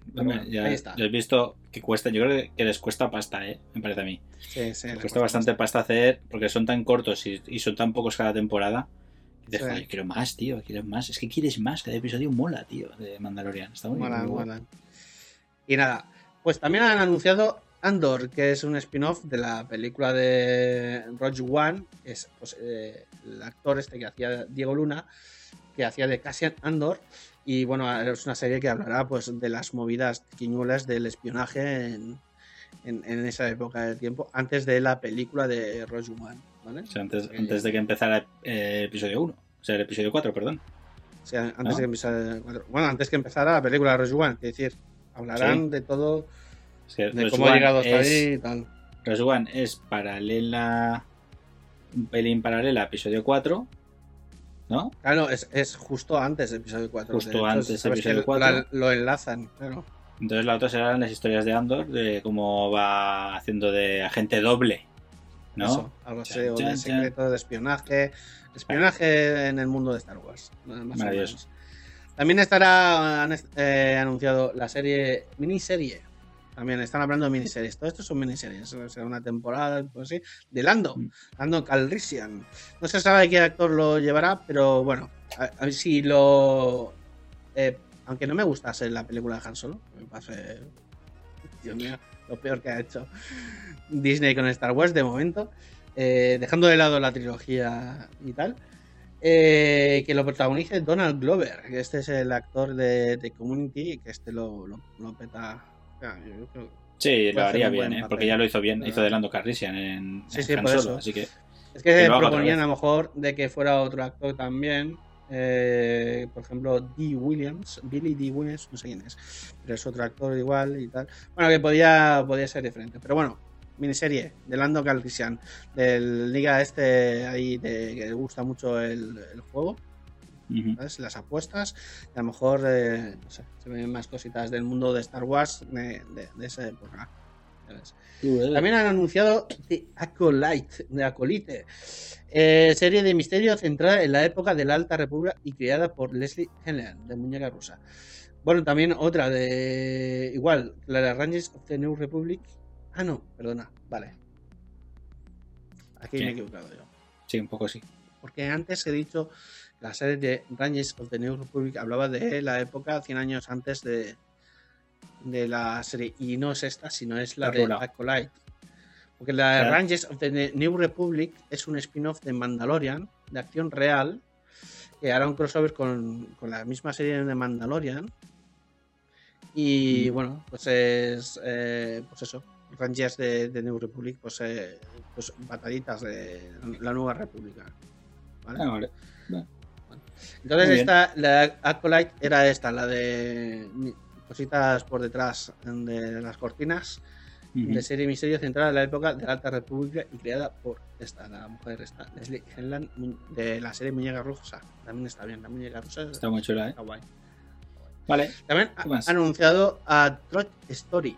Bueno, ya, ahí está. ya has visto que cuesta, yo creo que les cuesta pasta, ¿eh? Me parece a mí. Sí, sí, Les le cuesta bastante pasta hacer porque son tan cortos y, y son tan pocos cada temporada. Y dices, Sí. "Joder, quiero más, tío, quiero más. Es que quieres más, cada episodio mola, tío, de Mandalorian. Está muy Mola, muy mola. Y nada, pues también han anunciado Andor, que es un spin-off de la película de Rogue One, que es pues, eh, el actor este que hacía Diego Luna, que hacía de Cassian Andor. Y bueno, es una serie que hablará pues de las movidas quiñuelas del espionaje en, en- en esa época del tiempo, antes de la película de Rogue One. ¿vale? O sea, antes, Eh, antes de que empezara el episodio 1. O sea, el episodio 4, perdón. O sea, antes ¿No? de que empezara, bueno, antes que empezara la película de Rogue One, es decir, hablarán Sí. de todo, Es que de Rogue cómo ha llegado hasta es- ahí y tal. Rogue One es paralela. Un pelín paralela a episodio 4. ¿No? Claro, es, es justo antes del episodio 4. Justo De antes del episodio que 4. la- lo enlazan, claro. Entonces la otra serán las historias de Andor, de cómo va haciendo de agente doble. ¿no? Eso, algo así, o de secreto, de espionaje. Espionaje en el mundo de Star Wars. más o Maravilloso. menos. También estará han, eh, anunciado la serie, miniserie. También están hablando de miniseries. Todo esto son miniseries. O sea, una temporada, pues así, de Lando. Mm. Lando Calrissian. No se sabe qué actor lo llevará, pero bueno, a, a ver si lo. eh, aunque no me gustase la película de Han Solo, me parece Dios mío, lo peor que ha hecho Disney con Star Wars de momento. Eh, dejando de lado la trilogía y tal. eh, que lo protagonice Donald Glover, que este es el actor de, de Community, que este lo, lo, lo peta. Ah, yo creo- Sí, lo haría bien, ¿eh? porque ya lo hizo bien. Ah. Hizo de Lando Carrisian en, Sí, en sí, por Solo, eso. así que Es Que otra proponían a lo mejor de que fuera otro actor también. eh, por ejemplo, D. Williams, Billy D. Williams, no sé quién es, pero es otro actor igual y tal. Bueno, que podía, podía ser diferente. Pero bueno, miniserie de Lando Calrissian, del Liga este ahí de, que le gusta mucho el, el juego, las apuestas. Y a lo mejor eh, no sé, se ven más cositas del mundo de Star Wars de, de- de esa época. ¿sabes? También han anunciado The Acolyte, de Acolite, eh, serie de misterio centrada en la época de la Alta República y creada por Leslie Helen, de Muñeca Rusa. Bueno, también otra de. Igual, la de Rangers of the New Republic. Ah, no, perdona, vale. Aquí me he equivocado yo. Sí, un poco sí. Porque antes he dicho la serie de Rangers of the New Republic hablaba de la época 100 años antes de, de la serie. Y no es esta, sino es la Está de. Acolyte. Porque la Claro. Rangers of the Ne- New Republic es un spin-off de Mandalorian, de acción real, que hará un crossover con, con la misma serie de Mandalorian. Y Mm. bueno, pues es eh, pues eso, Rangers de, de New Republic, pues, eh, pues batallitas de la nueva república. ¿vale? Ah, vale. Entonces esta, la Acolyte era esta, la de cositas por detrás de las cortinas de serie Misterio centrada en la época de la Alta República y creada por esta, la mujer esta, Leslie Henland de la serie Muñeca Rusa. También está bien, la Muñeca Rusa Está muy chula, ¿eh? está guay. Vale. También ¿Qué ha anunciado a Trot Story,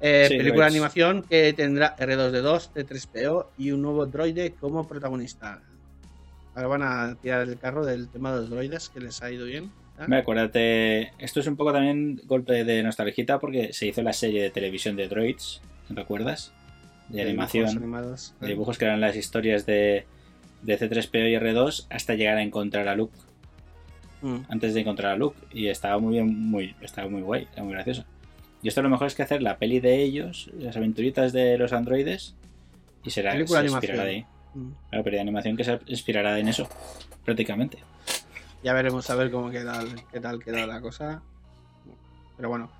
eh, Sí, película de animación que tendrá R2D2, T3PO y un nuevo droide como protagonista. Ahora van a tirar el carro del tema de los droides, que les ha ido bien. Me acuérdate, esto es un poco también golpe de nostalgia porque se hizo la serie de televisión de Droids, ¿recuerdas? De, dibujos animación, animados. de dibujos que eran las historias de, de C3PO y R2 hasta llegar a encontrar a Luke, Mm. antes de encontrar a Luke y estaba muy bien, muy, estaba muy guay, era muy gracioso. Y esto lo mejor es que hacer la peli de ellos, las aventuritas de los androides y será Película se de inspirará de ahí. Mm. La peli de animación que se inspirará en eso, prácticamente. Ya veremos a ver cómo queda, qué tal queda la cosa. Pero bueno.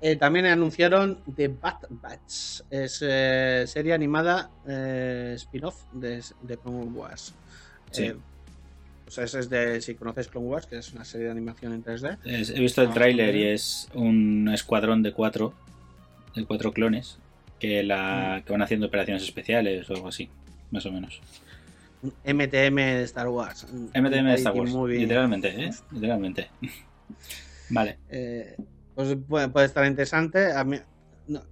Eh, también anunciaron The Bad Batch. Es eh, serie animada eh, spin-off de, de Clone Wars. Sí. Pues es, es de, si conoces Clone Wars, que es una serie de animación en 3D. Es- he visto el Ah, tráiler y es un escuadrón de cuatro, de cuatro clones que, Mm. la, que van haciendo operaciones especiales o algo así, más o menos. MTM de Star Wars. MTM de Star Wars, Movie. literalmente, ¿eh? Literalmente. vale. Eh, pues puede, puede estar interesante. A mí, no,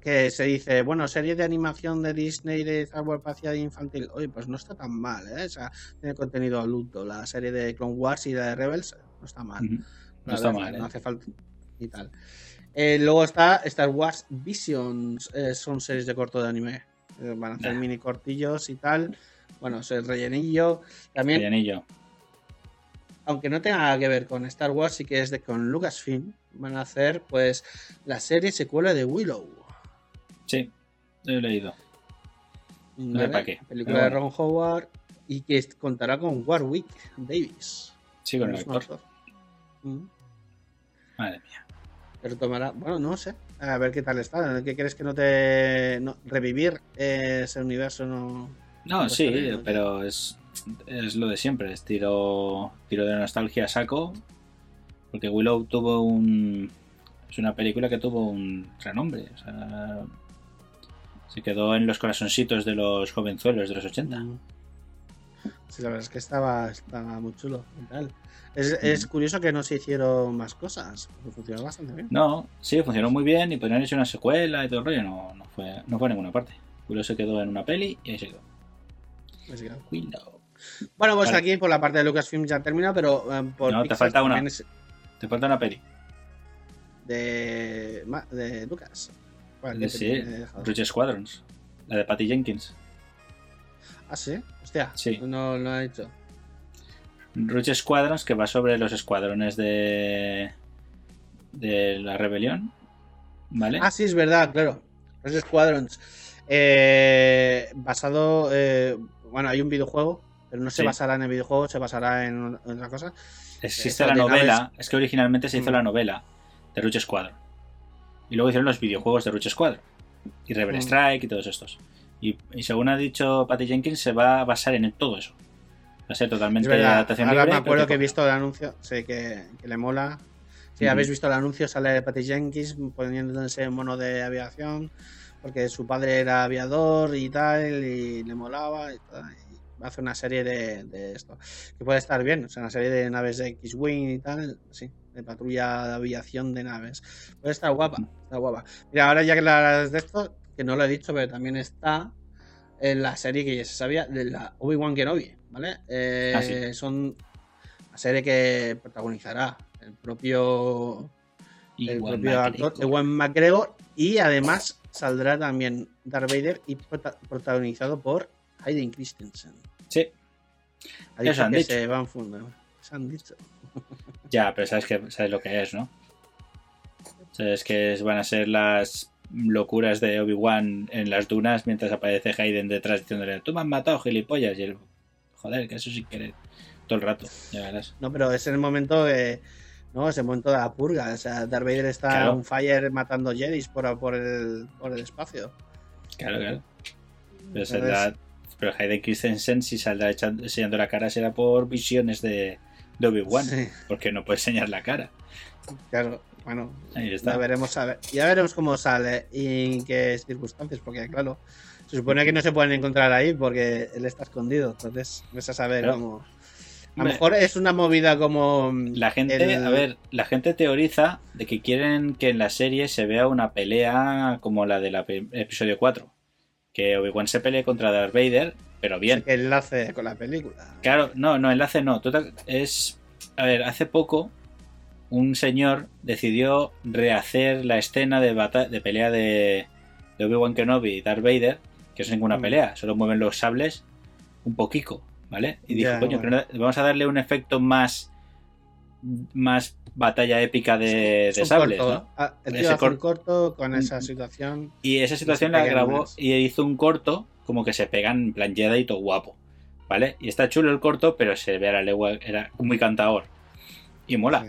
que se dice, bueno, serie de animación de Disney de Star Wars hacia infantil. Oye, pues no está tan mal, ¿eh? O sea, tiene contenido adulto. La serie de Clone Wars y la de Rebels no está mal. No está verdad, mal, No ¿eh? hace falta y tal. Eh, luego está Star Wars Visions. eh, son series de corto de anime. Eh, van a hacer Nah. mini cortillos y tal. Bueno, es el rellenillo. También Anillo. aunque no tenga nada que ver con Star Wars, sí que es de con Lucasfilm. Van a hacer, pues, la serie secuela de Willow. Sí, lo he leído. ¿vale? pa' qué, Película de Ron Howard y que contará con Warwick Davis. Sí, con el actor. Mm. Madre mía. Pero tomará, bueno, no sé. A ver qué tal está. ¿Qué crees que no te. no- revivir ese universo no. No, Pues sí, bien, ¿no? pero es, es lo de siempre, es tiro, tiro de nostalgia saco, porque Willow tuvo un... Es una película que tuvo un renombre, o sea, se quedó en los corazoncitos de los jovenzuelos de los 80. Sí, la verdad es que estaba, estaba muy chulo tal. Es, es curioso que no se hicieron más cosas, porque funcionó bastante bien. No, sí, funcionó muy bien y podrían haber hecho una secuela y todo el rollo, no, no, fue, no fue a ninguna parte. Willow se quedó en una peli y ahí se quedó. Willow. Bueno, pues Vale. aquí por la parte de Lucasfilm ya termina, pero eh, por No, te falta una. es Te falta una peli. de, de Lucas. ¿Cuál? ¿Qué Sí? Rouge Squadrons, la de Patty Jenkins. Ah, sí. Hostia, Sí. no lo ha hecho. Rouge Squadrons, que va sobre los escuadrones de, de la rebelión. ¿vale? Ah, sí, es verdad, claro. Los Squadrons. Eh, basado. eh, bueno, hay un videojuego, pero no se Sí. basará en el videojuego, se basará en, en otra cosa. Existe Esto la novela, naves- es que originalmente se hizo Mm. la novela de Ruch Squadron. Y luego hicieron los videojuegos de Ruch Squadron. Y Rebel Mm. Strike y todos estos. Y, y según ha dicho Patty Jenkins, se va a basar en todo eso. Va a ser totalmente verdad. adaptación Ahora libre, me acuerdo que he visto el anuncio, sé que, que le mola. Si Ujú. habéis visto el anuncio, sale Patty Jenkins poniéndose en mono de aviación, porque su padre era aviador y tal, y le molaba y tal. y hacer una serie de, de esto. Que puede estar bien, o sea, una serie de naves de X-Wing y tal, sí, de patrulla de aviación de naves. Puede estar guapa, está guapa. Mira, ahora ya que la de esto, que no lo he dicho, pero también está en la serie que ya se sabía, de la Obi-Wan Kenobi, ¿vale? Eh, Ah, sí. Son la serie que protagonizará el propio, el propio McGregor. actor Ewan McGregor y además saldrá también Darth Vader y prota- protagonizado por Hayden Christensen. Sí, Ha Eso dicho han que dicho. se van fundando. Se han dicho. ya, pero sabes, que, sabes lo que es, ¿no? Sabes que es- van a ser las locuras de Obi-Wan en las dunas mientras aparece Hayden detrás diciéndole, tú me has matado, gilipollas. Y él, joder, que eso sin querer. Todo el rato, ya verás. No, pero es el momento de. No, es el momento de la purga. O sea, Darth Vader está Claro. on fire matando Jedis por, por, el, por el espacio. Claro, claro. Pero, saldrá- pero Hayden Christensen, si saldrá echando- enseñando la cara, será por visiones de, de Obi-Wan. Sí, Porque no puede enseñar la cara. claro. Bueno, Ahí está. ya veremos, a ver- ya veremos cómo sale y en qué circunstancias, porque claro, se supone que no se pueden encontrar ahí porque él está escondido. Entonces, ves a saber Claro. cómo. A lo mejor es una movida como. La gente, el- a ver, la gente teoriza de que quieren que en la serie se vea una pelea como la del episodio 4. Que Obi-Wan se pelee contra Darth Vader, pero bien. que enlace con la película. Claro, no, no, enlace no. Es. A ver, hace poco un señor decidió rehacer la escena de, de pelea de, de Obi-Wan Kenobi y Darth Vader, que no es ninguna Mm. pelea, solo mueven los sables un poquito, ¿vale? Y dijo, coño, bueno. pero no- vamos a darle un efecto más. más batalla épica de, sables, corto, ¿no? ah, El Ese un corto con esa Mm. situación. Y esa situación la grabó más. y hizo un corto como que se pegan en plan Jedi y todo guapo. ¿Vale? Y está chulo el corto, pero se ve a la legua, era muy cantador. Y mola.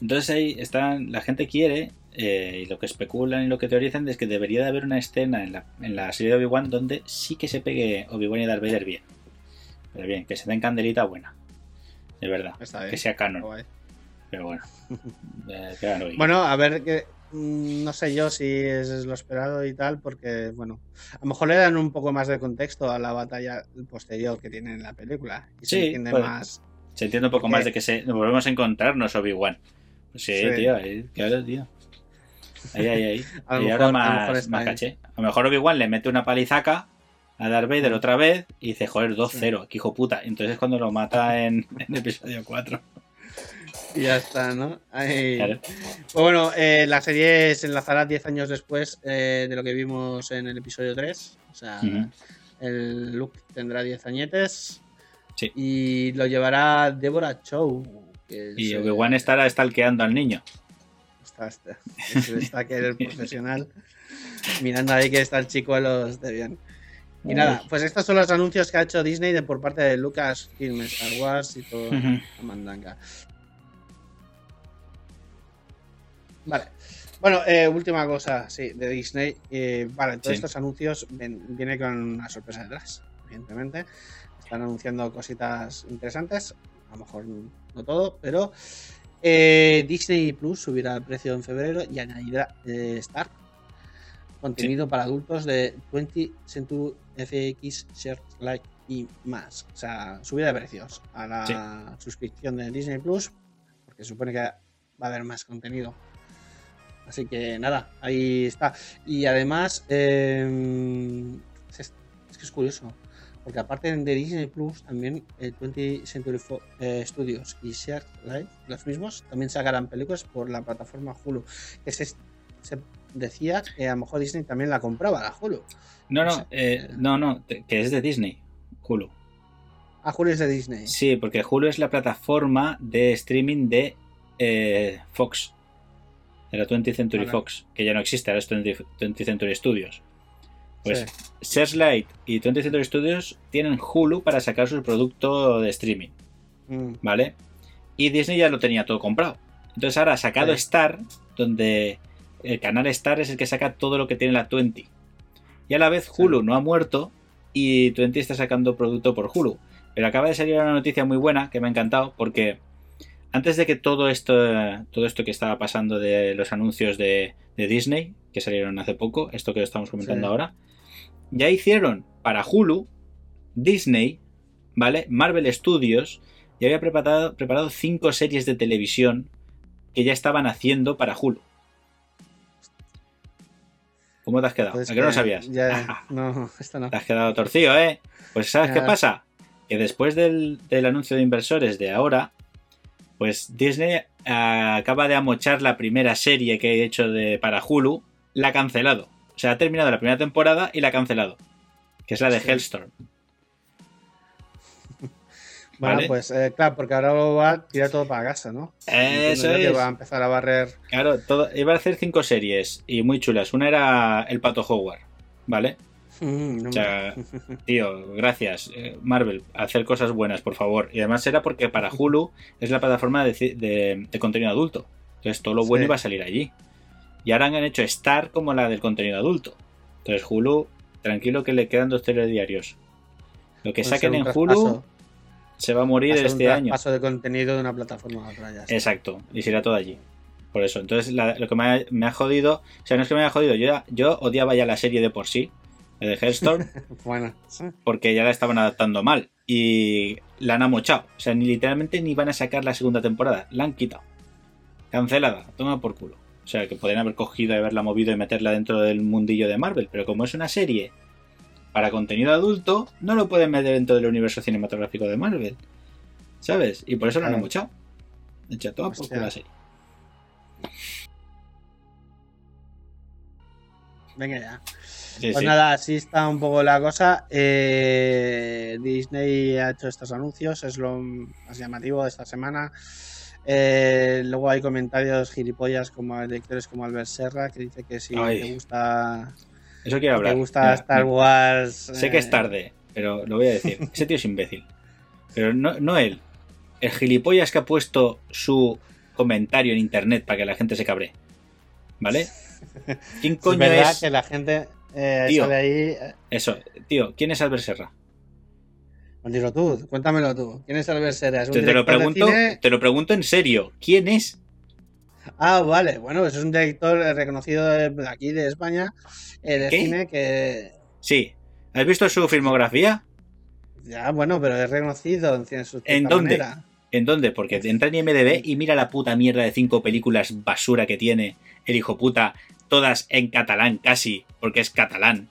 Entonces ahí están, la gente quiere, eh, y lo que especulan y lo que teorizan es que debería de haber una escena en la, en la serie de Obi-Wan donde sí que se pegue Obi-Wan y Darth Vader bien. Pero bien, que se den candelita buena. De verdad. Que sea canon. Guay. Pero bueno. Eh, Bueno, a ver que mm, no sé yo si es lo esperado y tal, porque bueno, a lo mejor le dan un poco más de contexto a la batalla posterior que tiene en la película y se Sí, entiende puede. más. Se entiende un poco Porque- más de que se, volvemos a encontrarnos Obi-Wan. Sí, Sí. tío, ahí, claro, tío. Ahí, ahí, ahí. A y mejor- ahora a más, está más caché. A lo mejor Obi-Wan le mete una palizaca a Darth Vader Mm. otra vez y dice, joder, 2-0, que hijo puta. Entonces es cuando lo mata en, en episodio 4. Y ya está, ¿no? Ahí- Claro. Bueno, eh, la serie se enlazará 10 años después eh, de lo que vimos en el episodio 3. O sea, el Luke tendrá 10 añetes. Sí. Y lo llevará Deborah Chow. Que Y es, Obi-Wan estará stalkeando al niño. Está, está, es el profesional. Mirando ahí que está el chicuelo esté bien. Y Uy. nada, pues estos son los anuncios que ha hecho Disney de por parte de Lucas Film, Star Wars y todo la mandanga. Vale. Bueno, eh, última cosa, sí, de Disney. Eh, vale, todos Sí. estos anuncios ven- viene con una sorpresa detrás, evidentemente. Están anunciando cositas interesantes, a lo mejor no todo, pero eh, Disney Plus subirá el precio en febrero y añadirá eh, Star, contenido para adultos de 20 Century FX, Share Like y más. O sea, subida de precios a la suscripción de Disney Plus, porque supone que va a haber más contenido. Así que nada, ahí está. Y además, eh, es, es que es curioso, porque aparte de Disney Plus, también eh, 20th Century eh, Studios y Share Live, los mismos, también sacarán películas por la plataforma Hulu. Que se, se decía que a lo mejor Disney también la compraba, la Hulu. No, No eh, no, no, que es de Disney, Hulu. Ah, Hulu es de Disney. Sí, porque Hulu es la plataforma de streaming de eh, Fox. Era 20th Century Vale. Fox, que ya no existe, ahora es 20, 20th Century Studios. Pues Sí. Searchlight y 20th Century Studios tienen Hulu para sacar su producto de streaming, Mm, ¿vale? Y Disney ya lo tenía todo comprado. Entonces ahora ha sacado Sí. Star, donde el canal Star es el que saca todo lo que tiene la 20. Y a la vez Hulu no ha muerto y 20 está sacando producto por Hulu. Pero acaba de salir una noticia muy buena que me ha encantado porque antes de que todo esto, todo esto que estaba pasando de los anuncios de, de Disney, que salieron hace poco, esto que estamos comentando Sí. ahora, ya hicieron para Hulu, Disney, ¿vale? Marvel Studios, y había preparado, preparado cinco series de televisión que ya estaban haciendo para Hulu. ¿Cómo te has quedado? pues ¿A qué no lo que sabías? ya- no, esto no. Te has quedado torcido, ¿eh? Pues ¿sabes qué pasa? Que después del, del anuncio de inversores de ahora, pues Disney ah, acaba de amochar la primera serie que he hecho de, para Hulu, la ha cancelado. O sea, ha terminado la primera temporada y la ha cancelado. Que es la de Sí. Hellstorm. Bueno, Vale. pues eh, claro, porque ahora lo va a tirar todo para casa, ¿no? Entiendo Eso yo que es. va a empezar a barrer. Claro, todo, iba a hacer cinco series y muy chulas. Una era El Pato Howard, ¿vale? Mm, no O sea, tío, gracias, eh, Marvel, hacer cosas buenas, por favor. Y además era porque para Hulu es la plataforma de, ci- de- de contenido adulto. Entonces todo lo bueno Sí. iba a salir allí. Y ahora han hecho Star como la del contenido adulto. Entonces Hulu, tranquilo que le quedan dos telediarios. Lo que Puede saquen en Hulu se va a morir este año. traspaso de contenido de una plataforma a otra ya. Exacto, y se irá todo allí. Por eso, entonces la- lo que me ha, me ha jodido, o sea, no es que me haya jodido, yo, yo odiaba ya la serie de por sí, de Hellstorm, Bueno, sí. porque ya la estaban adaptando mal y la han amochado. O sea, ni literalmente ni van a sacar la segunda temporada, la han quitado. Cancelada, toma por culo. O sea, que podrían haber cogido y haberla movido y meterla dentro del mundillo de Marvel, pero como es una serie para contenido adulto, no lo pueden meter dentro del universo cinematográfico de Marvel. ¿Sabes? Y por eso la han amochado. Echa toma por culo la serie. Venga ya. Sí, Pues sí. nada, así está un poco la cosa. Eh, Disney ha hecho estos anuncios, es lo más llamativo de esta semana. Eh, luego hay comentarios gilipollas como lectores como Albert Serra que dice que si Ay. te gusta, Eso quiero hablar. te gusta Mira, Star Wars. Sé que es eh, tarde, pero lo voy a decir. Ese tío es imbécil. Pero no, no él. El gilipollas que ha puesto su comentario en internet para que la gente se cabre. ¿Vale? ¿Quién Es coño verdad es? que la gente eh, Tío. sale ahí. eh, Eso, tío, ¿quién es Albert Serra? pues dilo tú, cuéntamelo tú. ¿Quién es Albert Serra? ¿Es un Te, lo de pregunto, cine? te lo pregunto en serio. ¿Quién es? Ah, vale. Bueno, es un director eh, reconocido de aquí de España de ¿Qué? cine que Sí. ¿Has visto su filmografía? Ya, bueno, pero es reconocido en, en su ¿En dónde? manera. ¿En dónde? Porque entra en IMDB y mira la puta mierda de cinco películas basura que tiene el hijo puta, todas en catalán casi, porque es catalán.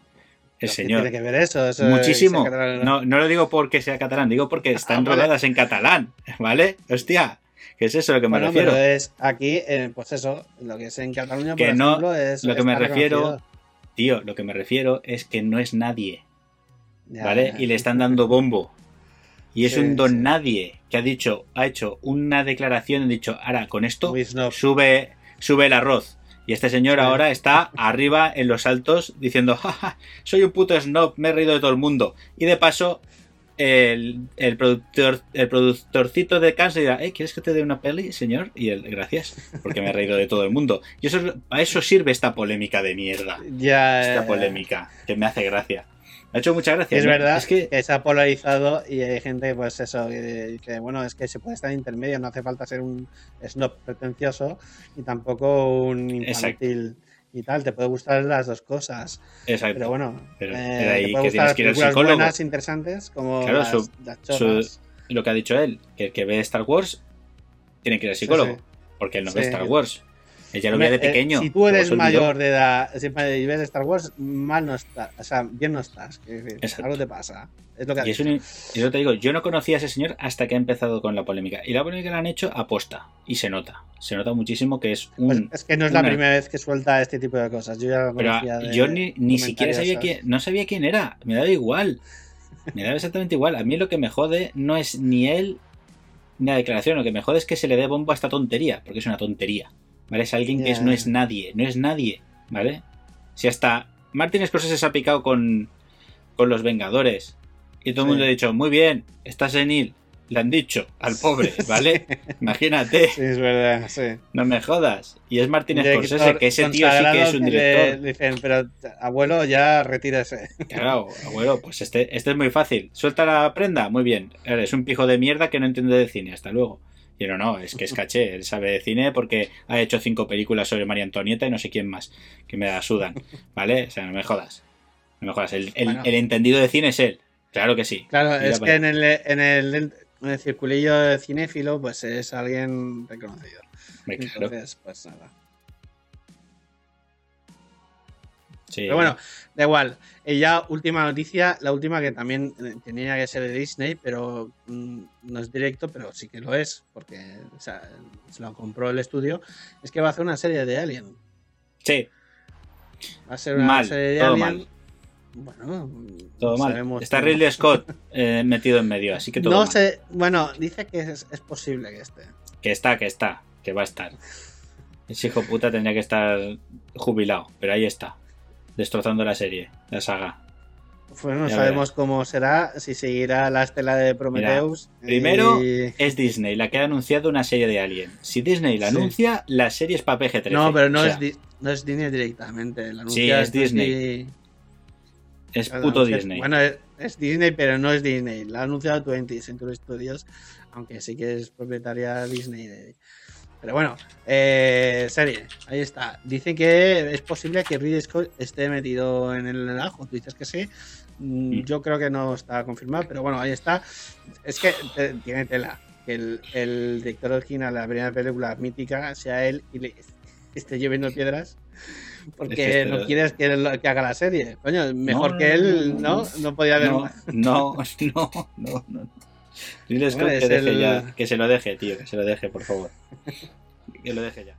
El Pero ¿qué señor. tiene que ver eso? Eso Muchísimo. catalán. No, no lo digo porque sea catalán, digo porque están vale. rodadas en catalán, ¿vale? Hostia, ¿qué es eso a lo que me Bueno, refiero? pero es aquí, pues eso, lo que es en Cataluña, Que por no, ejemplo, es. lo que me refiero-. Tío, lo que me refiero es que no es nadie, Ya, ¿vale? ya. Y le están dando bombo. Y es Sí, un don sí. nadie que ha dicho, ha hecho una declaración ha dicho, ahora con esto sube, sube el arroz. Y este señor ahora está arriba en los altos diciendo, jaja, soy un puto snob, me he reído de todo el mundo. Y de paso, el, el productor, el productorcito de Kansas dirá, "Eh, ¿quieres que te dé una peli, señor? Y él, gracias, porque me he reído de todo el mundo. Y eso, es- a eso sirve esta polémica de mierda. Ya, Esta polémica, que me hace gracia. Me ha hecho mucha gracia. Es ¿no? verdad Es que, que se ha polarizado y hay gente, pues eso, que dice, bueno, es que se puede estar en intermedio, no hace falta ser un snob pretencioso y tampoco un Exacto. infantil y tal, te puede gustar las dos cosas. exacto. Pero bueno, Pero eh, ahí te que puede tienes gustar que ir al buenas, interesantes, como Claro, las, su- las su- chorras. lo que ha dicho él, que el que ve Star Wars tiene que ir al psicólogo, sí. porque él no ve. Star Wars. Él ya lo veía de eh, pequeño. si tú eres mayor de edad si y ves Star Wars, mal no estás. O sea, bien no estás. decir, algo te pasa. Es lo que Y es dicho. un- y yo te digo, yo no conocía a ese señor hasta que ha empezado con la polémica. Y la polémica la han hecho aposta. Y se nota. Se nota muchísimo que es un. Pues es que no es la primera vez que suelta este tipo de cosas. Yo ya lo Pero conocía de yo ni, ni siquiera sabía quién. No sabía quién era. Me daba igual. Me daba exactamente igual. A mí lo que me jode no es ni él ni la declaración. Lo que me jode es que se le dé bombo a esta tontería. Porque es una tontería. ¿Vale? Es alguien que es- no es nadie, no es nadie, ¿vale? Si hasta Martin Scorsese se ha picado con, con los Vengadores y todo el Sí. mundo ha dicho, muy bien, está senil, le han dicho al pobre, ¿vale? Imagínate, Sí, es verdad, sí. no me jodas. Y es Martin Director Scorsese, que ese tío sí que es un le director. dicen, pero abuelo, ya retírese. Claro, abuelo, pues este, este es muy fácil. Suelta la prenda, muy bien. Eres un pijo de mierda que no entiende de cine, hasta luego. Y no, no, es que es caché, él sabe de cine porque ha hecho cinco películas sobre María Antonieta y no sé quién más, que me la sudan, ¿vale? O sea, no me jodas. No me jodas, el, el- Bueno. el entendido de cine es él, claro que sí. Claro, es que en el, en, el, en el circulillo cinéfilo, pues es alguien reconocido. Claro, Entonces, pues nada. Sí. Pero bueno, da igual. Y ya última noticia, la última que también eh, tenía que ser de Disney, pero mm, no es directo, pero sí que lo es, porque o sea, se lo compró el estudio, es que va a hacer una serie de Alien. Sí, Va a ser una Mal, serie de todo Alien. mal. Bueno, todo mal. sabemos Está Ridley Scott eh, metido en medio, así que todo No mal. sé, bueno, dice que es, es posible que esté. Que está, que está, que va a estar. Ese hijo puta tendría que estar jubilado, pero ahí está. Destrozando la serie, la saga. Pues no Ya sabemos cómo será, si seguirá la estela de Prometheus. primero, y- Es Disney la que ha anunciado una serie de Alien. Si Disney la Sí. anuncia, la serie es para PG-13. No, pero no, O sea, es, Di- no es Disney directamente. la Sí, es Disney. Es puto anuncia- Disney. Bueno, es, es Disney, pero no es Disney. La ha anunciado 20th Century Studios, aunque sí que es propietaria Disney. de- Pero bueno, eh, serie, ahí está. Dicen que es posible que Ridley Scott esté metido en el ajo. Tú dices que sí. Mm, Mm. Yo creo que no está confirmado, pero bueno, ahí está. Es que te- tiene tela. Que el, el director original de la primera película mítica sea él y le esté lloviendo piedras. Porque no quieres que, haga la serie. Coño, mejor no, que él, no, ¿no? podía haber no, no, no, no, no. Scott Hombre, que, deje el- ya, que se lo deje, tío, que se lo deje, por favor. Que lo deje ya.